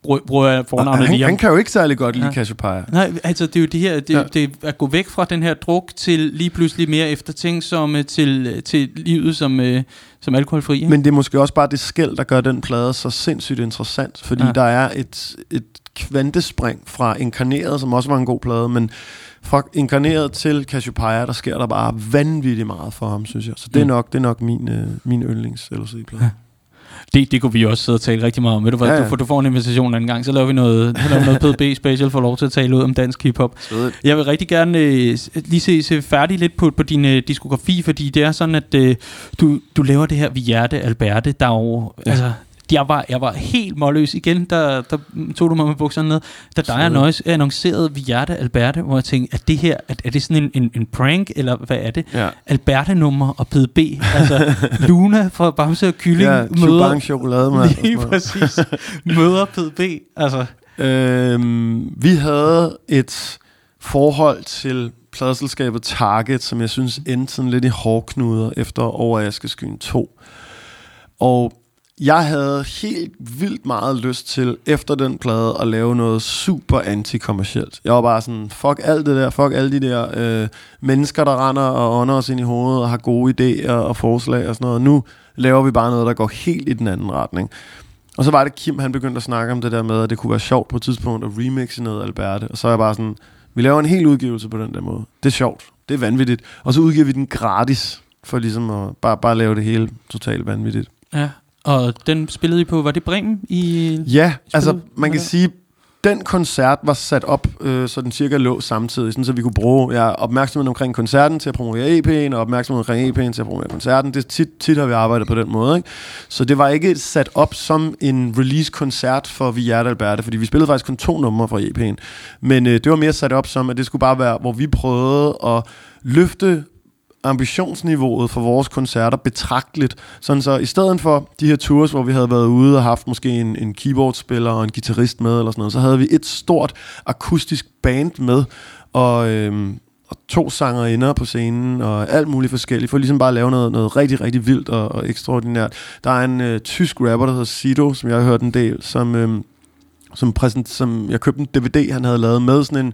bruger- jeg fornavnet han, Liam. han kan jo ikke særlig godt lide Ja. Cassiopeia. Nej, altså det er jo det her, det, Ja. det er at gå væk fra den her druk til lige pludselig mere eftertænksomme til, til livet som, øh, som alkoholfri. ikke? Men det er måske også bare det skæld, der gør den plade så sindssygt interessant, fordi. Ja. der er et, et kvantespring fra Inkarneret, som også var en god plade, men fra Inkarneret til Cassiopeia, der sker der bare vanvittigt meget for ham, synes jeg. Så det er Mm. nok, det er nok min, øh, min yndlings LCD-plade. Ja. Det, det kunne vi også sidde og tale rigtig meget om. Ved du hvad, Ja, ja. Du, får, du får en invitation en gang, så laver vi noget, så laver noget PDB special for lov til at tale ud om dansk hiphop. Jeg vil rigtig gerne øh, lige se, se færdig lidt på, på din øh, diskografi, fordi det er sådan, at øh, du, du laver det her ved hjerte, Alberte, der er jo, ja. altså, jeg var, jeg var helt målløs igen, der, der tog du mig med bukserne ned. Da dig og Nøjes annoncerede hjerte, Alberte, hvor jeg tænkte, er det her, er, er det sådan en, en, en prank, eller hvad er det? Ja. Alberte-nummer og PDB, altså *laughs* Luna fra Bamse og Kylling Ja, møder, chokolade, mand. lige præcis, møder PDB, altså, Øhm, vi havde et forhold til pladselskabet Target, som jeg synes endte sådan lidt i hårdknuder efter Over Askeskyen 2. Og jeg havde helt vildt meget lyst til, efter den plade, at lave noget super antikommercielt. Jeg var bare sådan, fuck alt det der, fuck alle de der øh, mennesker, der render og ånder os ind i hovedet og har gode idéer og forslag og sådan noget. Nu laver vi bare noget, der går helt i den anden retning. Og så var det Kim, han begyndte at snakke om det der med, at det kunne være sjovt på et tidspunkt at remixe noget Alberte. Og så er jeg bare sådan, vi laver en hel udgivelse på den der måde. Det er sjovt. Det er vanvittigt. Og så udgiver vi den gratis, for ligesom at bare, bare lave det hele totalt vanvittigt. ja. Og den spillede I på, var det Bremen i... Ja, altså man kan sige, den koncert var sat op, øh, så den cirka lå samtidig, sådan, så vi kunne bruge ja, opmærksomheden omkring koncerten til at promovere EP'en, og opmærksomheden omkring EP'en til at promovere koncerten. Det tit, tit har vi arbejdet på den måde. Ikke? Så det var ikke sat op som en release-koncert for Vi Hjerte Alberte, fordi vi spillede faktisk kun to numre fra EP'en. Men øh, det var mere sat op som, at det skulle bare være, hvor vi prøvede at løfte ambitionsniveauet for vores koncerter betragteligt. Sådan så i stedet for de her tours, hvor vi havde været ude og haft måske en, en keyboardspiller og en guitarist med, eller sådan noget, så havde vi et stort akustisk band med, og, øhm, og to sangerinder på scenen, og alt muligt forskelligt, for ligesom bare at lave noget, noget rigtig, rigtig vildt og, og ekstraordinært. Der er en øh, tysk rapper, der hedder Sido, som jeg har hørt en del, som... Øhm, som, præsent, som jeg købte en DVD, han havde lavet med sådan en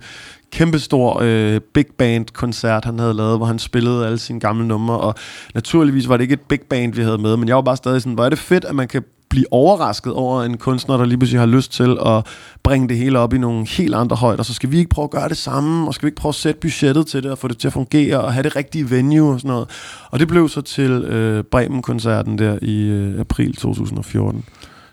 kæmpestor øh, big band koncert, han havde lavet, hvor han spillede alle sine gamle numre, og naturligvis var det ikke et big band, vi havde med, men jeg var bare stadig sådan, hvor er det fedt, at man kan blive overrasket over en kunstner, der lige pludselig har lyst til at bringe det hele op i nogle helt andre højder. Så skal vi ikke prøve at gøre det samme, og skal vi ikke prøve at sætte budgettet til det, og få det til at fungere, og have det rigtige venue og sådan noget. Og det blev så til øh, Bremen-koncerten der i øh, april 2014.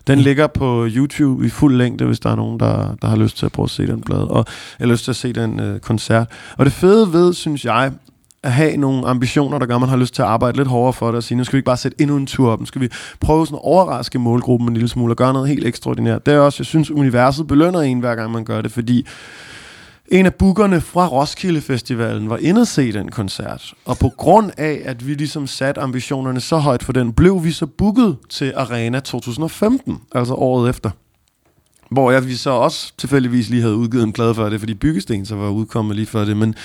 Den Mm. ligger på YouTube i fuld længde, hvis der er nogen, der, der har lyst til at prøve at se den plade, og eller lyst til at se den øh, koncert. Og det fede ved, synes jeg, at have nogle ambitioner, der gør, at man har lyst til at arbejde lidt hårdere for det, og sige, nu skal vi ikke bare sætte endnu en tur op, nu skal vi prøve sådan at overraske målgruppen en lille smule, og gøre noget helt ekstraordinært. Det er også, jeg synes, universet belønner en, hver gang man gør det, fordi en af bookerne fra Roskilde Festivalen var inde at se den koncert, og på grund af, at vi ligesom satte ambitionerne så højt for den, blev vi så booket til Arena 2015, altså året efter. Hvor jeg vi så også tilfældigvis lige havde udgivet en plade før det, fordi Byggesten så var udkommet lige før det. Men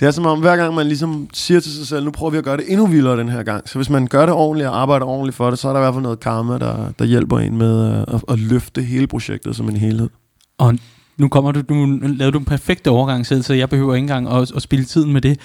det er som om, hver gang man ligesom siger til sig selv, nu prøver vi at gøre det endnu vildere den her gang. Så hvis man gør det ordentligt og arbejder ordentligt for det, så er der i hvert fald noget karma, der, der hjælper en med at, at, at løfte hele projektet som en helhed. Og nu kommer du, nu lavede du en perfekt overgang selv, så jeg behøver ikke engang at, at spille tiden med det.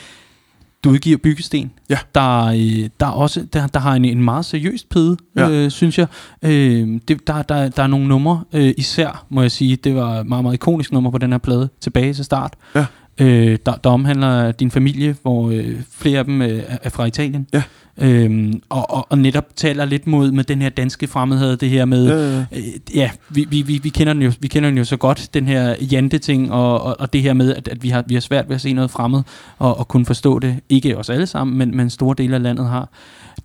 Du udgiver Byggesten, Ja. der, øh, der, er også, der, der har en, en meget seriøst pede, Ja. ja. øh, synes jeg. Øh, det, der, der, der er nogle numre, øh, især må jeg sige, det var et meget, meget ikonisk nummer på den her plade, tilbage til start. Ja. Øh, der, der omhandler din familie, hvor øh, flere af dem øh, er fra Italien. Ja. Øhm, og, og, og netop taler lidt mod med den her danske fremmedhed, det her med, Øh, Øh, ja, vi, vi, vi, vi, kender den jo, vi kender den jo så godt, den her jante-ting, og, og, og det her med, at, at vi, har, vi har svært ved at se noget fremmed, og, og kunne forstå det. Ikke os alle sammen, men, men store dele af landet har.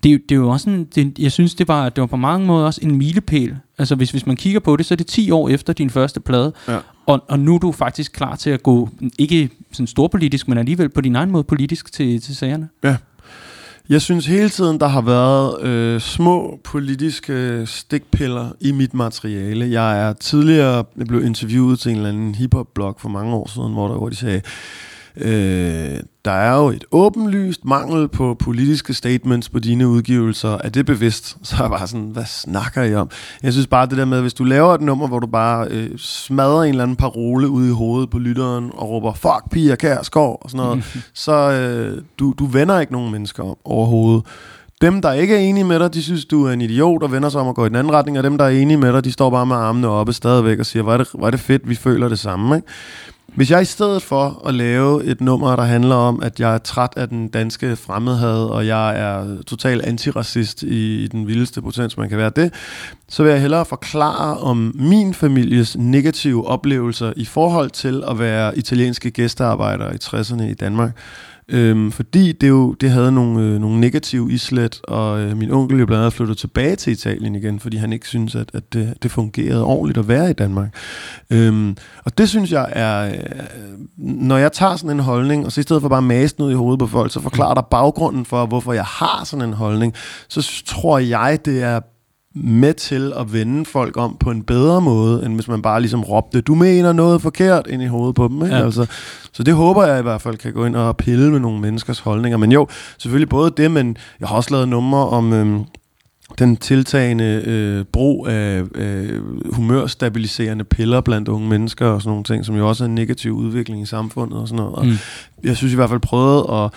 Det, er jo- det er jo også en, det, jeg synes, det var, det var på mange måder også en milepæl. Altså hvis, hvis man kigger på det, så er det 10 år efter din første plade. Ja. Og, og nu er du faktisk klar til at gå, ikke sådan storpolitisk, men alligevel på din egen måde politisk til, til sagerne. Ja. Jeg synes hele tiden, der har været øh, små politiske stikpiller i mit materiale. Jeg er tidligere jeg blev interviewet til en eller anden hiphop-blog for mange år siden, hvor, der, hvor de sagde, Øh, der er jo et åbenlyst mangel på politiske statements på dine udgivelser. Er det bevidst? *laughs* Så er jeg bare sådan, hvad snakker I om? Jeg synes bare det der med, hvis du laver et nummer, hvor du bare øh, smadrer en eller anden parole ud i hovedet på lytteren og råber, fuck Pia Kærsgaard og sådan noget, *laughs* så øh, du, du vender ikke nogen mennesker om overhovedet. Dem, der ikke er enige med dig, de synes, du er en idiot og vender sig om at gå i den anden retning, og dem, der er enige med dig, de står bare med armene oppe stadigvæk og siger, hvor er det, hvor er det fedt, vi føler det samme. Ikke? Hvis jeg i stedet for at lave et nummer, der handler om, at jeg er træt af den danske fremmedhed, og jeg er total antiracist i, i den vildeste potens, man kan være det, så vil jeg hellere forklare om min families negative oplevelser i forhold til at være italienske gæstearbejdere i 60'erne i Danmark. Øhm, fordi det jo det havde nogle, øh, nogle negative islet, og øh, min onkel jo blandt andet flyttet tilbage til Italien igen, fordi han ikke synes at, at det, det fungerede ordentligt at være i Danmark. Øhm, og det synes jeg er, øh, når jeg tager sådan en holdning, og så i stedet for bare mase ud i hovedet på folk, så forklarer der baggrunden for, hvorfor jeg har sådan en holdning, så tror jeg, det er med til at vende folk om på en bedre måde, end hvis man bare ligesom råbte, du mener noget forkert ind i hovedet på dem. Ikke? Ja. Altså, så det håber jeg i hvert fald kan gå ind og pille med nogle menneskers holdninger. Men jo, selvfølgelig både det, men jeg har også lavet numre om... Øhm, den tiltagende øh, brug af øh, humørstabiliserende piller blandt unge mennesker og sådan nogle ting, som jo også er en negativ udvikling i samfundet og sådan noget. Og mm. Jeg synes i hvert fald prøvet at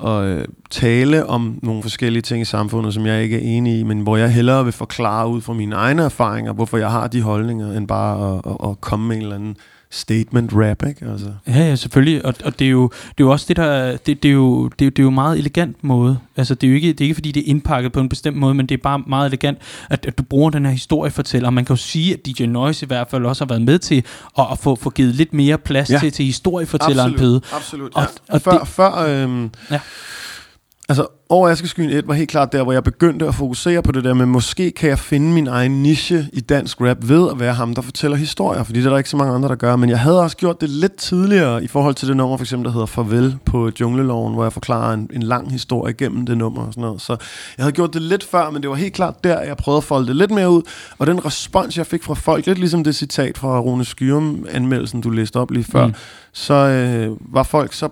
at øh, tale om nogle forskellige ting i samfundet, som jeg ikke er enig i, men hvor jeg hellere vil forklare ud fra mine egne erfaringer, hvorfor jeg har de holdninger, end bare at, at, at komme med en eller anden statement rap, ikke? Altså. Ja, ja, selvfølgelig, og, og det, er jo, det er jo også det, der, det, det, er jo, det, er, det er jo meget elegant måde, altså det er jo ikke, det er ikke fordi, det er indpakket på en bestemt måde, men det er bare meget elegant, at, at du bruger den her historiefortæller, og man kan jo sige, at DJ Noise i hvert fald også har været med til at, at få, få givet lidt mere plads ja. til, til historiefortælleren Absolut, absolut, ja. Og, og før, det, før øhm, ja Altså, over Askeskyen 1 var helt klart der, hvor jeg begyndte at fokusere på det der med, måske kan jeg finde min egen niche i dansk rap ved at være ham, der fortæller historier, fordi det er der ikke så mange andre, der gør. Men jeg havde også gjort det lidt tidligere i forhold til det nummer, for eksempel, der hedder Farvel på Jungleloven, hvor jeg forklarer en, en lang historie gennem det nummer og sådan noget. Så jeg havde gjort det lidt før, men det var helt klart der, jeg prøvede at folde det lidt mere ud. Og den respons, jeg fik fra folk, lidt ligesom det citat fra Rune Skyrum, anmeldelsen, du læste op lige før, mm. så øh, var folk så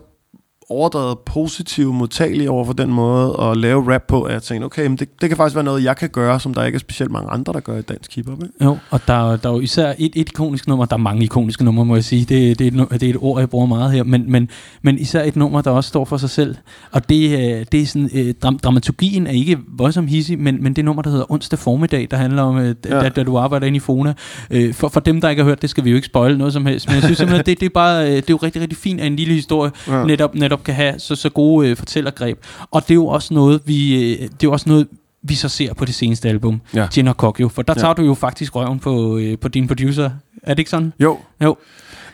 overdrevet positiv modtagelig over for den måde at lave rap på, at jeg tænkte, okay, men det, det kan faktisk være noget, jeg kan gøre, som der ikke er specielt mange andre, der gør i dansk hiphop. Ikke? Jo, og der, der er jo især et, et ikonisk nummer, der er mange ikoniske numre, må jeg sige, det, det, er, et, det er et ord, jeg bruger meget her, men, men, men især et nummer, der også står for sig selv, og det, øh, det er sådan, øh, dram, dramaturgien er ikke voldsomt hissig, men, men det nummer, der hedder Onsdag Formiddag, der handler om, øh, ja. da, da, du arbejder inde i Fona, øh, for, for dem, der ikke har hørt det, skal vi jo ikke spoile noget som helst, men jeg synes simpelthen, det, det er bare, det er jo rigtig, rigtig fint, at en lille historie ja. netop, netop kan have så, så gode øh, fortællergreb. Og det er jo også noget, vi, øh, det er jo også noget, vi så ser på det seneste album, ja. Gin og Kokyo, for der ja. tager du jo faktisk røven på, øh, på din producer. Er det ikke sådan? Jo. Jo.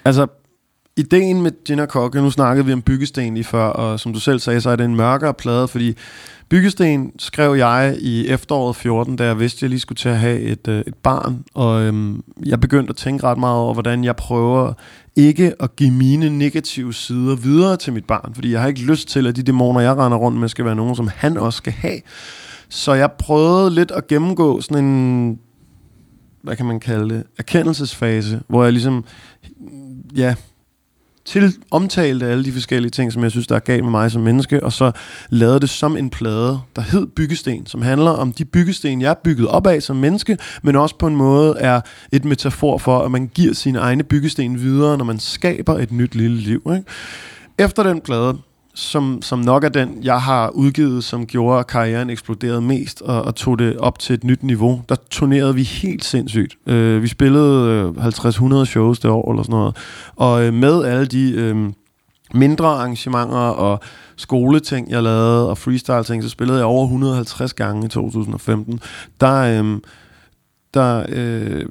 Altså, ideen med Gin Kokke, nu snakkede vi om Byggesten lige før, og som du selv sagde, så er det en mørkere plade, fordi Byggesten skrev jeg i efteråret 14, da jeg vidste, at jeg lige skulle til at have et, øh, et barn, og øhm, jeg begyndte at tænke ret meget over, hvordan jeg prøver ikke at give mine negative sider videre til mit barn, fordi jeg har ikke lyst til, at de dæmoner, jeg render rundt med, skal være nogen, som han også skal have. Så jeg prøvede lidt at gennemgå sådan en, hvad kan man kalde det, erkendelsesfase, hvor jeg ligesom, ja, til omtalte alle de forskellige ting, som jeg synes, der er galt med mig som menneske, og så lavede det som en plade, der hed Byggesten, som handler om de byggesten, jeg er bygget op af som menneske, men også på en måde er et metafor for, at man giver sine egne byggesten videre, når man skaber et nyt lille liv. Ikke? Efter den plade, som, som nok er den, jeg har udgivet, som gjorde, at karrieren eksploderede mest og, og tog det op til et nyt niveau. Der turnerede vi helt sindssygt. Øh, vi spillede øh, 50-100 shows det år eller sådan noget. Og øh, med alle de øh, mindre arrangementer og skoleting, jeg lavede, og freestyle-ting, så spillede jeg over 150 gange i 2015. Der, Øh, der øh,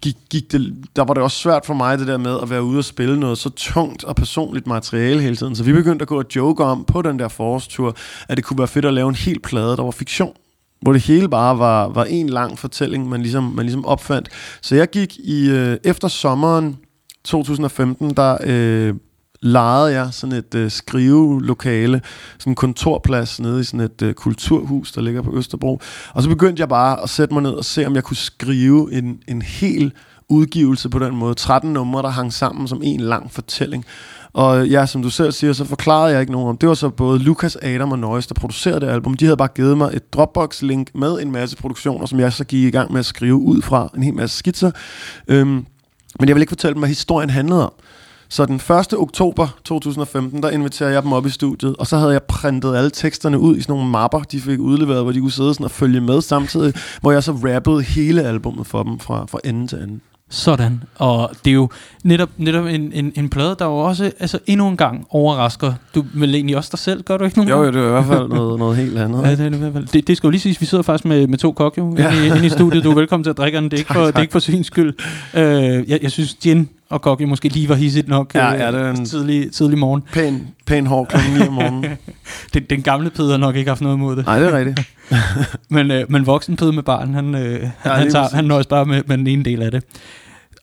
gik, gik det, der var det også svært for mig det der med at være ude og spille noget så tungt og personligt materiale hele tiden. Så vi begyndte at gå og joke om på den der forårstur, at det kunne være fedt at lave en helt plade, der var fiktion hvor det hele bare var, var en lang fortælling, man ligesom, man ligesom opfandt. Så jeg gik i øh, efter sommeren 2015, der øh, lejede jeg sådan et øh, skrivelokale, sådan en kontorplads nede i sådan et øh, kulturhus, der ligger på Østerbro. Og så begyndte jeg bare at sætte mig ned og se, om jeg kunne skrive en, en hel udgivelse på den måde. 13 numre, der hang sammen som en lang fortælling. Og ja, som du selv siger, så forklarede jeg ikke nogen om. Det var så både Lukas, Adam og Noise, der producerede det album. De havde bare givet mig et Dropbox-link med en masse produktioner, som jeg så gik i gang med at skrive ud fra. En hel masse skitser. Øhm, men jeg vil ikke fortælle dem, hvad historien handlede om. Så den 1. oktober 2015, der inviterede jeg dem op i studiet, og så havde jeg printet alle teksterne ud i sådan nogle mapper, de fik udleveret, hvor de kunne sidde sådan og følge med samtidig, hvor jeg så rappede hele albummet for dem fra, fra ende til ende. Sådan. Og det er jo netop, netop en, en, en plade, der jo også altså, endnu en gang overrasker. Du vil egentlig også dig selv, gør du ikke nogen Jo, jo, det er i hvert fald *laughs* noget, noget helt andet. Ja, det, er det, i hvert fald. det, det skal jo lige siges, vi sidder faktisk med, med to kok jo, ja. inde, i, inde i studiet. Du er velkommen til at drikke den. Det er ikke *laughs* for, det er ikke for syns skyld. Uh, jeg, jeg synes, gin og kokke måske lige var hissigt nok Ja, ja, det en- tidlig, tidlig morgen. Pæn, pæn hår klokken 9 om *laughs* morgenen. Den, den gamle Peder har nok ikke haft noget imod det. Nej, det er rigtigt. *laughs* Men, øh, men voksen Peder med barn, han, øh, Ja, han, tager, han nøjes bare med, med den ene del af det.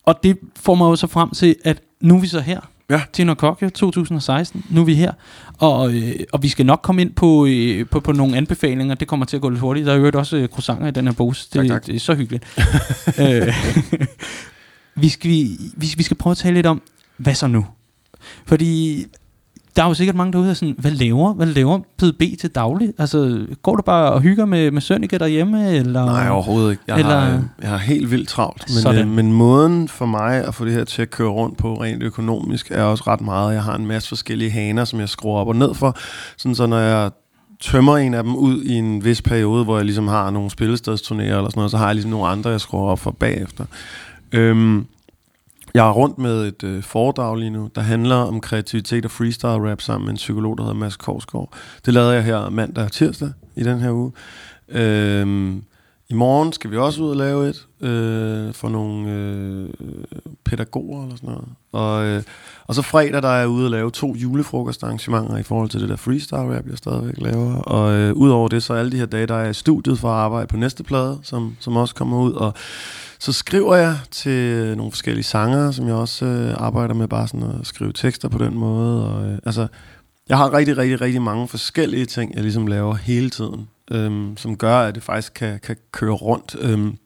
Og det får mig jo så frem til, at nu er vi så her. Ja. Til Kokke 2016. Nu er vi her. Og, øh, og vi skal nok komme ind på, øh, på, på nogle anbefalinger. Det kommer til at gå lidt hurtigt. Der er jo også øh, croissanter i den her pose. Det, Tak, tak. det er så hyggeligt. *laughs* øh, vi, skal, vi, vi, vi skal prøve at tale lidt om, hvad så nu? Fordi der er jo sikkert mange derude, der er sådan, hvad laver, hvad laver PDB til daglig? Altså, går du bare og hygger med, med Sønneke derhjemme? Eller? Nej, overhovedet ikke. Jeg, Eller- har, øh, jeg har helt vildt travlt. Men, Sådan. øh, men måden for mig at få det her til at køre rundt på rent økonomisk er også ret meget. Jeg har en masse forskellige haner, som jeg skruer op og ned for. Sådan så når jeg tømmer en af dem ud i en vis periode, hvor jeg ligesom har nogle spillestedsturnéer eller sådan noget, så har jeg ligesom nogle andre, jeg skruer op for bagefter. Øhm, jeg er rundt med et øh, foredrag lige nu, der handler om kreativitet og freestyle rap sammen med en psykolog, der hedder Mads Korsgaard. Det lavede jeg her mandag og tirsdag i den her uge. Øhm, i morgen skal vi også ud og lave et øh, for nogle øh, pædagoger eller sådan noget. Og, øh, og så fredag, der er jeg ude og lave to julefrokostarrangementer i forhold til det der freestyle rap, jeg stadigvæk laver. Og øh, udover det, så alle de her dage, der er jeg i studiet for at arbejde på næste plade, som, som også kommer ud. Og så skriver jeg til nogle forskellige sanger, som jeg også øh, arbejder med, bare sådan at skrive tekster på den måde. Og, øh, altså, jeg har rigtig, rigtig, rigtig mange forskellige ting, jeg ligesom laver hele tiden, øhm, som gør, at det faktisk kan, kan køre rundt. Øhm,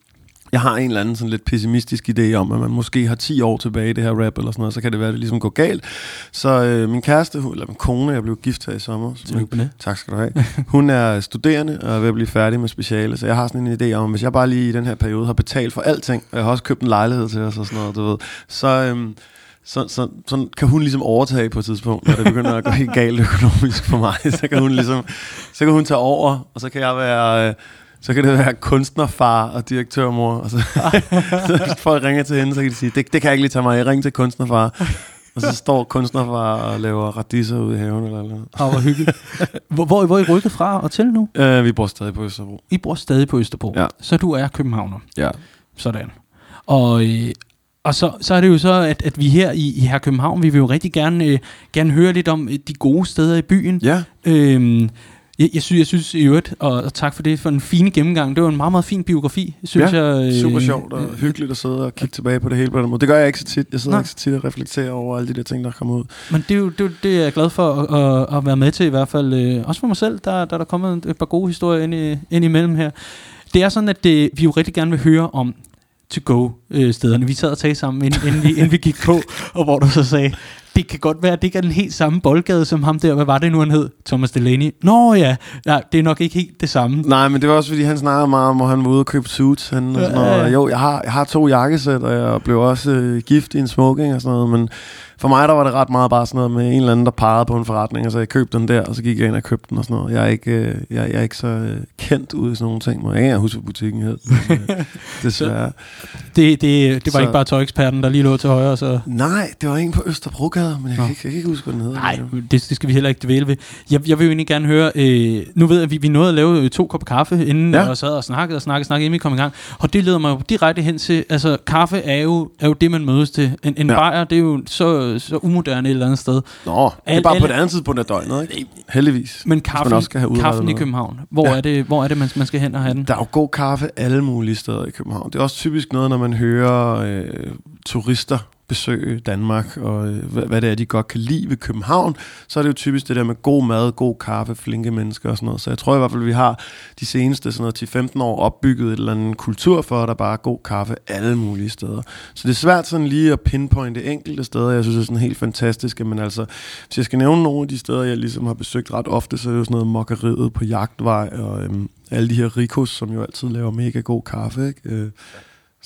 jeg har en eller anden sådan lidt pessimistisk idé om, at man måske har 10 år tilbage i det her rap eller sådan noget, så kan det være, at det ligesom går galt. Så øh, min kæreste, eller min kone, jeg blev gift her i sommer. så det. Tak skal du have. Hun er studerende og er ved at blive færdig med speciale, så jeg har sådan en idé om, at hvis jeg bare lige i den her periode har betalt for alting, og jeg har også købt en lejlighed til os og sådan noget, du ved, så, øhm, så, så, så kan hun ligesom overtage på et tidspunkt, når det begynder at gå helt galt økonomisk for mig. Så kan hun ligesom, så kan hun tage over, og så kan jeg være... Øh, så kan det være kunstnerfar og direktørmor. Og så, så folk ringer til hende, så kan de sige, det, det kan jeg ikke lige tage mig. Jeg ringer til kunstnerfar. Og så står kunstnerfar og laver radisser ude i haven eller noget. Og hvor hyggeligt. hvor, hvor, hvor er I rykket fra og til nu? Øh, vi bor stadig på Østerbro. I bor stadig på Østerbro. Ja. Så du er københavner. Ja. Sådan. Og, øh, og så, så er det jo så, at, at vi her i, i her København, vi vil jo rigtig gerne, øh, gerne høre lidt om øh, de gode steder i byen. Ja, Øhm, jeg, jeg, synes, jeg synes i øvrigt, og, og tak for det, for en fin gennemgang. Det var en meget, meget fin biografi, synes Ja, jeg. øh, super sjovt og øh, hyggeligt at sidde og kigge tilbage på det hele på den måde. Det gør jeg ikke så tit. Jeg sidder Nej. ikke så tit og reflekterer over alle de der ting, der kommer ud. Men det er jo det, det er jeg glad for at, at, at være med til i hvert fald. Øh, også for mig selv, der, der er der kommet et par gode historier ind, i, ind imellem her. Det er sådan, at det, vi jo rigtig gerne vil høre om to-go-stederne. Øh, vi sad og talte sammen, inden, inden, vi, inden vi gik på, og hvor du så sagde, det kan godt være, at det ikke er den helt samme boldgade som ham der. Hvad var det nu, han hed? Thomas Delaney. Nå ja, ja det er nok ikke helt det samme. Nej, men det var også, fordi han snakkede meget om, at han var ude og købe suits. Han, og sådan Ja, ja, ja. noget. Jo, jeg har, jeg har to jakkesæt, og jeg blev også øh, gift i en smoking og sådan noget. Men for mig, der var det ret meget bare sådan noget med en eller anden, der pegede på en forretning, og så jeg købte den der, og så gik jeg ind og købte den og sådan noget. Jeg er ikke, øh, jeg, jeg er ikke så øh, kendt ude i sådan nogle ting. Må jeg ikke huske, hvad butikken hed. Øh, *laughs* Desværre. Det, det, det var Så- ikke bare tøjeksperten, der lige lå til højre. Så. Nej, det var en på Østerbrogade, men jeg Nå. kan, ikke, jeg kan ikke huske, hvad den hedder. Nej, det, det skal vi heller ikke dvæle ved. Jeg, jeg vil jo egentlig gerne høre, øh, nu ved jeg, at vi, vi nåede at lave øh, to kopper kaffe inden, ja. Og sad og snakkede og snakkede, snakkede, inden vi kom i gang. Og det leder mig jo direkte hen til, altså kaffe er jo, er jo det, man mødes til. En, en ja. Bajer, det er jo så, så umoderne et eller andet sted. Nå, det Al- er bare på alle- et andet tidspunkt af døgnet, ikke? Heldigvis. Men man kaffen, også skal have kaffen i. København, hvor, Ja. er det, hvor er det, man, man skal hen og have den? Der er jo god kaffe alle mulige steder i København. Det er også typisk noget, når man man hører øh, turister besøge Danmark, og øh, hvad, hvad det er, de godt kan lide ved København, så er det jo typisk det der med god mad, god kaffe, flinke mennesker og sådan noget. Så jeg tror i hvert fald, at vi har de seneste sådan noget, 10-15 år opbygget et eller andet kultur for, at der bare er god kaffe alle mulige steder. Så det er svært sådan lige at pinpointe enkelte steder. Jeg synes, det er sådan helt fantastisk. Men altså, hvis jeg skal nævne nogle af de steder, jeg ligesom har besøgt ret ofte, så er det jo sådan noget mokkeriet på Jagtvej, og øhm, alle de her rikos, som jo altid laver mega god kaffe. Ikke? Øh,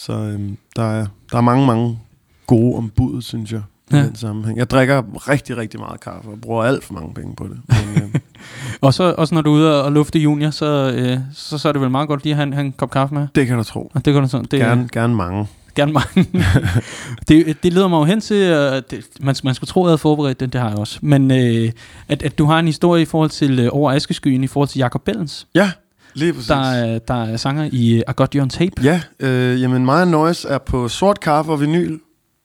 så øhm, der, er, der er mange, mange gode ombud, synes jeg, i Ja. den sammenhæng. Jeg drikker rigtig, rigtig meget kaffe, og bruger alt for mange penge på det. Men, øh, *laughs* Og så også når du er ude og lufte junior, så, øh, så, så er det vel meget godt lige at have en, have en kop kaffe med. det kan du tro. Og det kan du sådan. Det, er- Gerne, gerne mange. Gerne mange. *laughs* det, det leder mig jo hen til, at det, man, man skulle tro, at jeg havde forberedt den, det har jeg også. Men øh, at, at du har en historie i forhold til øh, over Askeskyen, i forhold til Jacob Bellens, Ja, lige præcis. der, er- der er sanger i øh, I Got You On Tape. Ja, øh, jamen og Noise er på sort kaffe og vinyl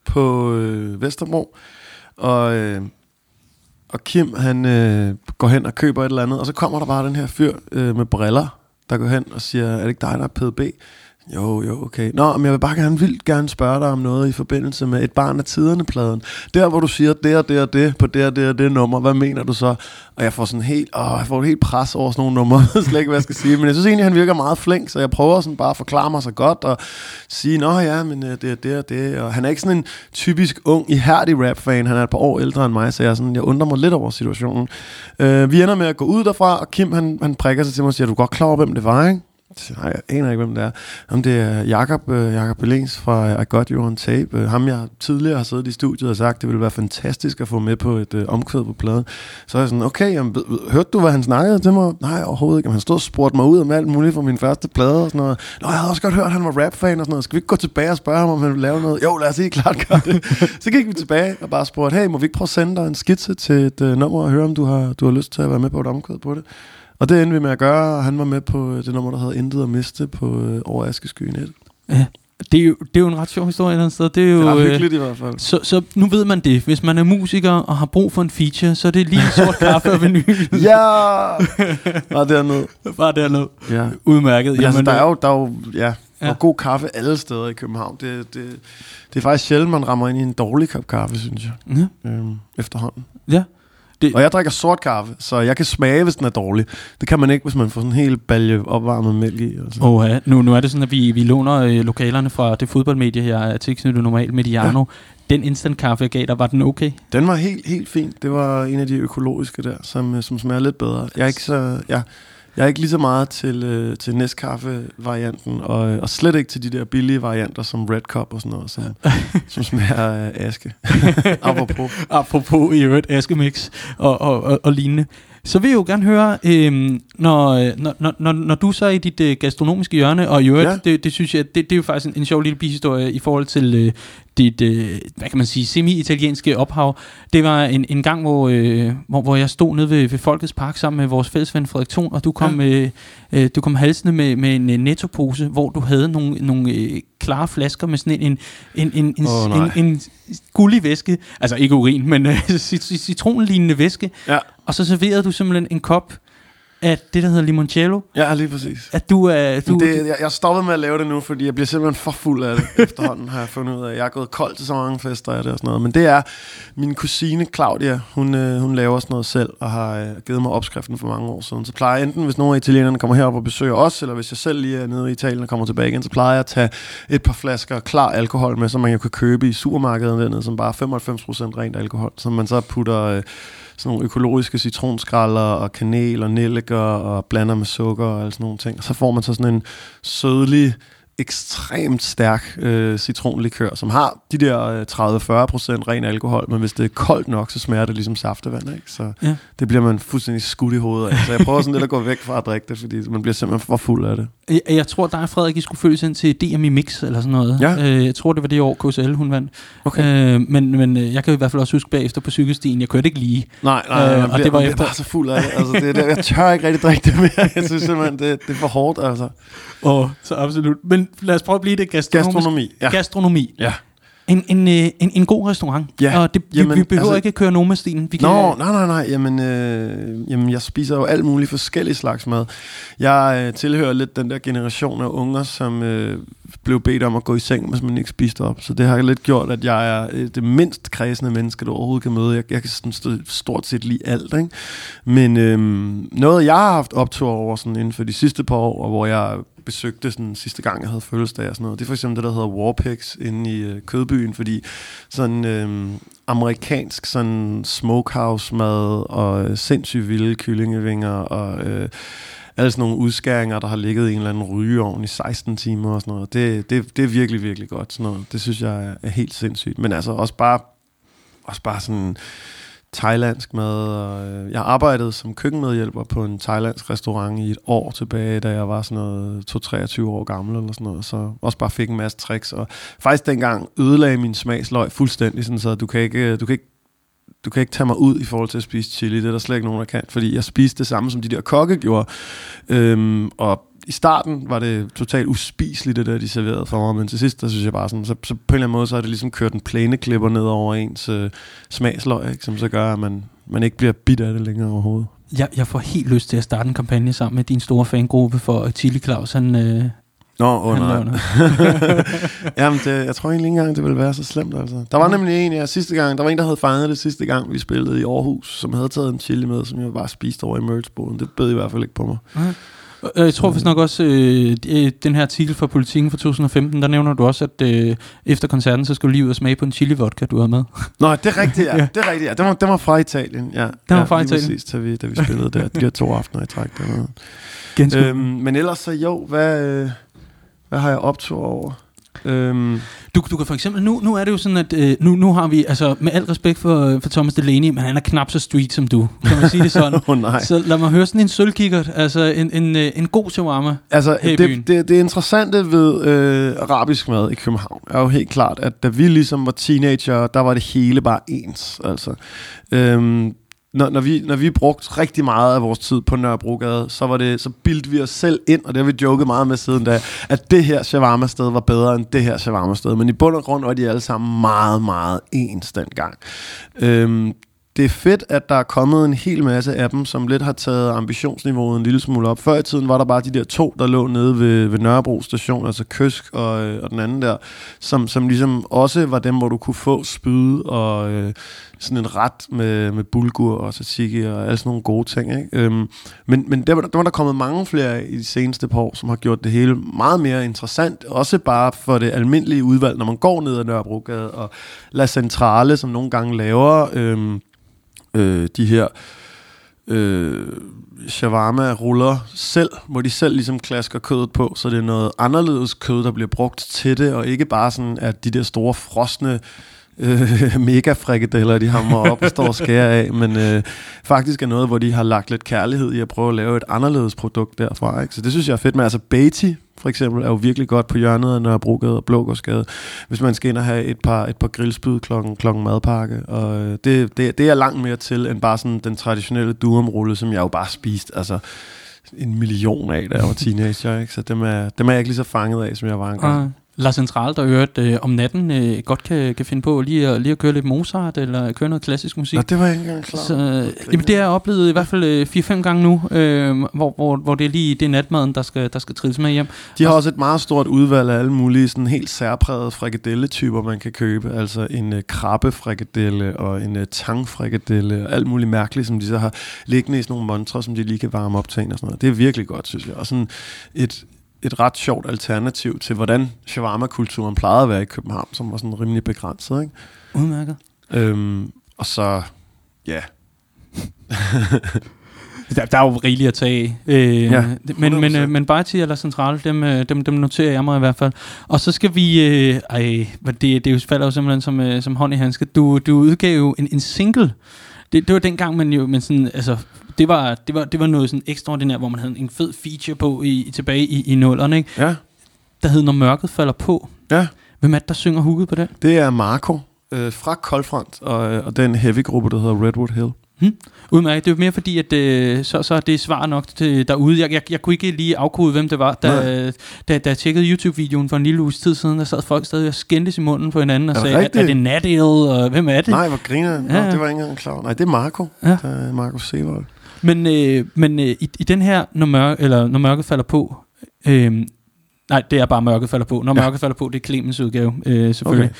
på øh, Vesterbro, og, øh, og Kim han øh, går hen og køber et eller andet, og så kommer der bare den her fyr øh, med briller, der går hen og siger, er det ikke dig, der er PDB? Jo, jo, okay. Nå, men jeg vil bare gerne, vildt gerne spørge dig om noget i forbindelse med et barn af tiderne-pladen. Der, hvor du siger det og det og det på det og det og det nummer, hvad mener du så? Og jeg får sådan helt, åh, jeg får helt pres over sådan nogle numre, *laughs* jeg ved slet ikke, hvad jeg skal sige. Men jeg synes egentlig, han virker meget flink, så jeg prøver sådan bare at forklare mig så godt og sige, nå ja, men øh, det er det og det. Og han er ikke sådan en typisk ung, ihærdig rap-fan. Han er et par år ældre end mig, så jeg, sådan, jeg undrer mig lidt over situationen. Øh, vi ender med at gå ud derfra, og Kim han, han prikker sig til mig og siger, er du godt klar over, hvem det var, ikke? Nej, jeg aner ikke, hvem det er. Om det er Jakob, øh, Jakob Belens fra I Got You On Tape. Øh, ham, jeg tidligere har siddet i studiet og sagt, det ville være fantastisk at få med på et øh, omkvæd på pladen. Så er jeg sådan, okay, jamen, hørte du, hvad han snakkede til mig? Nej, overhovedet ikke. Jamen, han stod og spurgte mig ud om alt muligt fra min første plade og sådan noget. Nå, jeg havde også godt hørt, at han var rapfan og sådan noget. Skal vi ikke gå tilbage og spørge ham, om han vil lave noget? Jo, lad os ikke klart gøre det. *laughs* så gik vi tilbage og bare spurgte, hey, må vi ikke prøve at sende dig en skitse til et øh, nummer og høre, om du har, du har lyst til at være med på et omkvæd på det? Og det endte vi med at gøre, og han var med på øh, det nummer, der hedder Intet at miste på øh, Over Askeskyen 1. Ja. Det, er jo, det er jo en ret sjov historie et eller andet sted. Det er jo, Det er øh, hyggeligt i hvert fald. så, så nu ved man det. Hvis man er musiker og har brug for en feature, så er det lige sort *laughs* kaffe og vinyl. Ja! Bare dernede. Bare dernede. Ja. Udmærket. Men altså, Jamen, der er øh, jo, der er jo ja, Ja. og god kaffe alle steder i København. Det, det, det er faktisk sjældent, man rammer ind i en dårlig kop kaffe, synes jeg, Ja, øhm, efterhånden. ja. Og jeg drikker sort kaffe, så jeg kan smage, hvis den er dårlig. Det kan man ikke, hvis man får sådan en hel balje opvarmet mælk i. Altså. Oh, ja. nu, nu er det sådan, at vi, vi låner øh, lokalerne fra det fodboldmedie her, er tilknyttet normalt Mediano. Ja. Den instant kaffe, jeg gav dig, var den okay? Den var helt, helt fin. Det var en af de økologiske der, som, øh, som smager lidt bedre. Jeg er ikke, så, ja, jeg er ikke lige så meget til, øh, til Nescafé-varianten, og, og slet ikke til de der billige varianter som Red Cup og sådan noget, som, *laughs* som smager af aske. *laughs* Apropos. Apropos i øvrigt askemix og, og, og, og lignende. Så vil jeg jo gerne høre, øhm, når, øh, når, når, når, når du så er i dit øh, gastronomiske hjørne, og i øvrigt, Ja. det, det synes jeg, det, det er jo faktisk en, en sjov lille bihistorie i forhold til øh, dit, øh, hvad kan man sige, semi-italienske ophav. Det var en, en gang, hvor, øh, hvor, hvor jeg stod nede ved, ved Folkets Park sammen med vores fælles ven Frederik Thun, og du kom, ja. øh, øh, du kom halsende med, med en øh, nettopose, hvor du havde nogle, nogle øh, klare flasker med sådan en, en, en, en, en, nej. en, en gullig væske, altså ikke urin, men øh, cit- cit- citronlignende væske, Ja, og så serverede du simpelthen en kop af det, der hedder limoncello. ja lige præcis. At du er... Du, Du, det, jeg, jeg stoppede med at lave det nu, fordi jeg bliver simpelthen for fuld af det efterhånden, har jeg fundet ud af. Jeg er gået kold til så mange fester af det og sådan noget. Men det er min kusine Claudia, hun, øh, hun laver sådan noget selv, og har øh, givet mig opskriften for mange år siden. Så plejer jeg enten, hvis nogle af italienerne kommer herop og besøger os, eller hvis jeg selv lige er nede i Italien og kommer tilbage igen, så plejer jeg at tage et par flasker klar alkohol med, som man jo kan købe i supermarkedet dernede, som bare er 95% rent alkohol, som man så putter... Øh, sådan nogle økologiske citronskralder og kanel og nelliker og blander med sukker og alt sådan nogle ting. Og så får man så sådan en sødlig, ekstremt stærk øh, citronlikør, som har de der øh, 30-40% ren alkohol, men hvis det er koldt nok, så smager det ligesom saftevand, ikke? Så Ja. det bliver man fuldstændig skudt i hovedet af. Så jeg prøver sådan lidt at gå væk fra at drikke det, fordi man bliver simpelthen for fuld af det. jeg, jeg tror, dig og Frederik, I skulle følges ind til DMI Mix eller sådan noget. Ja. Øh, jeg tror, det var det år, KSL hun vandt. Okay. Øh, men, men øh, jeg kan i hvert fald også huske bagefter på cykelstien, jeg kørte ikke lige. Nej, nej, Øh, øh, og bliver, det var bliver efter- bare så fuld af det. Altså, det, er det jeg tør ikke rigtig drikke det mere. Jeg synes simpelthen, det, det er for hårdt, altså. Oh, så absolut. Men lad os prøve at blive det gastronomisk. Gastronomi, ja. Gastronomi. Ja. En, en, øh, en, en god restaurant. Ja, Og det, vi, jamen, vi behøver altså- ikke at køre Noma-stilen. Vi kan, Nå, nej, nej, nej. Jamen, øh, jamen, jeg spiser jo alt muligt forskellige slags mad. Jeg øh, tilhører lidt den der generation af unger, som øh, blev bedt om at gå i seng, hvis man ikke spiste op. Så det har lidt gjort, at jeg er øh, det mindst kredsende menneske, du overhovedet kan møde. Jeg, jeg kan sådan stort set lige alt. Ikke? Men øhm, noget, jeg har haft optur over sådan inden for de sidste par år, hvor jeg besøgte sådan sidste gang, jeg havde fødselsdag og sådan noget, det er for eksempel det, der hedder Warpix inde i øh, Kødbyen, fordi sådan øh, amerikansk sådan smokehouse mad og øh, sindssygt vilde kyllingevinger og øh, alle sådan nogle udskæringer, der har ligget i en eller anden rygeovn i 16 timer og sådan noget. Det, det, det er virkelig, virkelig godt. Sådan noget. Det synes jeg er, helt sindssygt. Men altså også bare, også bare sådan thailandsk mad. Og, øh, jeg arbejdede som køkkenmedhjælper på en thailandsk restaurant i et år tilbage, da jeg var sådan noget 23 år gammel eller sådan noget. Så også bare fik en masse tricks. Og faktisk dengang ødelagde min smagsløg fuldstændig, sådan, så du kan ikke, øh, du kan ikke du kan ikke tage mig ud i forhold til at spise chili. Det er der slet ikke nogen, der kan, fordi jeg spiste det samme, som de der kokke gjorde. Øhm, og i starten var det totalt uspiseligt, det der, de serverede for mig, men til sidst, der synes jeg bare sådan, så, så på en eller anden måde, så har det ligesom kørt en plæneklipper ned over ens øh, smagsløg, ikke? som så gør, at man, man ikke bliver bit af det længere overhovedet. Jeg, jeg får helt lyst til at starte en kampagne sammen med din store fangruppe for Chili Claus, han, øh, Nå, oh, nej. *laughs* Jamen, det, jeg tror egentlig ikke engang, det ville være så slemt. Altså. Der var nemlig en, ja, sidste gang, der var en, der havde fanget det sidste gang, vi spillede i Aarhus, som havde taget en chili med, som jeg bare spiste over i merchboden. Det bød i hvert fald ikke på mig. Okay. Jeg tror faktisk nok også, øh, øh, den her artikel fra Politiken fra 2015, der nævner du også, at øh, efter koncerten, så skulle lige ud og smage på en chili vodka, du havde med. *laughs* Nå, det er rigtigt, ja. ja. Det er rigtigt, ja. Den var, den var fra Italien, ja. Den var ja, fra Italien. Præcis, da vi, da vi spillede der, de her to aftener i træk. Der øhm, men ellers så jo, hvad, øh, hvad har jeg optur over? Øhm. Du, du kan for eksempel, nu, nu er det jo sådan, at øh, nu, nu har vi, altså med al respekt for, for Thomas Delaney, men han er knap så street som du, kan man sige det sådan. *laughs* oh, nej. Så lad mig høre sådan en sølvkikkert, altså en, en, øh, en god shawarma Altså det, det, det interessante ved øh, arabisk mad i København er jo helt klart, at da vi ligesom var teenager, der var det hele bare ens. Altså, øhm, når, når, vi, når vi brugte rigtig meget af vores tid på Nørrebrogade, så, var det, så bildte vi os selv ind, og det har vi joket meget med siden da, at det her shawarma-sted var bedre end det her shawarma-sted. Men i bund og grund var de alle sammen meget, meget ens dengang. Øhm, det er fedt, at der er kommet en hel masse af dem, som lidt har taget ambitionsniveauet en lille smule op. Før i tiden var der bare de der to, der lå nede ved, ved Nørrebro station, altså Køsk og, øh, og den anden der, som, som ligesom også var dem, hvor du kunne få spyd og øh, sådan en ret med, med bulgur og tzatziki og alle sådan nogle gode ting. Ikke? Øhm, men men der, var, der var der kommet mange flere i de seneste par år, som har gjort det hele meget mere interessant. Også bare for det almindelige udvalg, når man går ned ad Nørrebrogade og La Centrale, som nogle gange laver øhm, øh, de her øh, shawarma-ruller selv, hvor de selv ligesom klasker kødet på, så det er noget anderledes kød, der bliver brugt til det, og ikke bare sådan, at de der store frosne øh, Øh, *laughs* mega frikadeller, de hammer op og står og skærer af, men øh, faktisk er noget, hvor de har lagt lidt kærlighed i at prøve at lave et anderledes produkt derfra. Ikke? Så det synes jeg er fedt med. Altså Beatty, for eksempel, er jo virkelig godt på hjørnet af Nørrebrogade og Blågårdsgade, hvis man skal ind og have et par, et par grillspyd klokken, klokken madpakke. Og øh, det, det, det er langt mere til, end bare sådan den traditionelle durumrulle, som jeg jo bare spiste. Altså, en million af, da jeg var teenager, ikke? så dem er, dem er jeg ikke lige så fanget af, som jeg var engang. La Central, der øvrigt øh, om natten øh, godt kan, kan finde på lige at, lige at køre lidt Mozart, eller køre noget klassisk musik. Nå, det var jeg ikke engang klar. Så, øh, jamen, det har jeg oplevet i hvert fald øh, 4-5 gange nu, øh, hvor, hvor, hvor det er lige det natmaden, der skal, der skal trilles med hjem. De har også et meget stort udvalg af alle mulige sådan helt særprægede frikadelletyper, man kan købe. Altså en øh, krabbefrikadelle og en øh, tangfrikadelle og alt muligt mærkeligt, som de så har liggende i sådan nogle montre, som de lige kan varme op til og sådan noget. Det er virkelig godt, synes jeg. Og sådan et, et ret sjovt alternativ til, hvordan shawarma-kulturen plejede at være i København, som var sådan rimelig begrænset. Ikke? Udmærket. Øhm, og så, ja. *laughs* der, der er jo rigeligt at tage af. Øh, ja, men, men, øh, men Bajti eller Central, dem, øh, dem, dem noterer jeg mig i hvert fald. Og så skal vi... Øh, ej, det, det falder jo simpelthen som, øh, som hånd i handske. Du, du udgav jo en, en single. Det, det var dengang, man jo... Men sådan, altså, det var, det var, det var noget sådan ekstraordinært, hvor man havde en fed feature på i, tilbage i, i nullerne, ikke? Ja. Der hed Når mørket falder på. Ja. Hvem er det, der synger hooket på den? Det er Marco øh, fra Koldfront, og, og den heavy-gruppe, der hedder Redwood Hill. Hmm. Udmærket. Det er mere fordi, at øh, så, så er det svar nok til derude. Jeg, jeg, jeg kunne ikke lige afkode, hvem det var. Da, da, da jeg tjekkede YouTube-videoen for en lille uges tid siden, der sad folk stadig og skændtes i munden på hinanden og er sagde, er, er det Nadil, og hvem er det? Nej, hvor griner Nå, ja. det var ikke engang klar. Nej, det er Marco. Ja. Det er Marco Sevold. Men, øh, men øh, i, i den her, når, mørke, eller, når mørket falder på, øh, Nej, det er bare Mørket falder på. Når Ja. Mørket falder på, det er Clemens udgave, øh, selvfølgelig.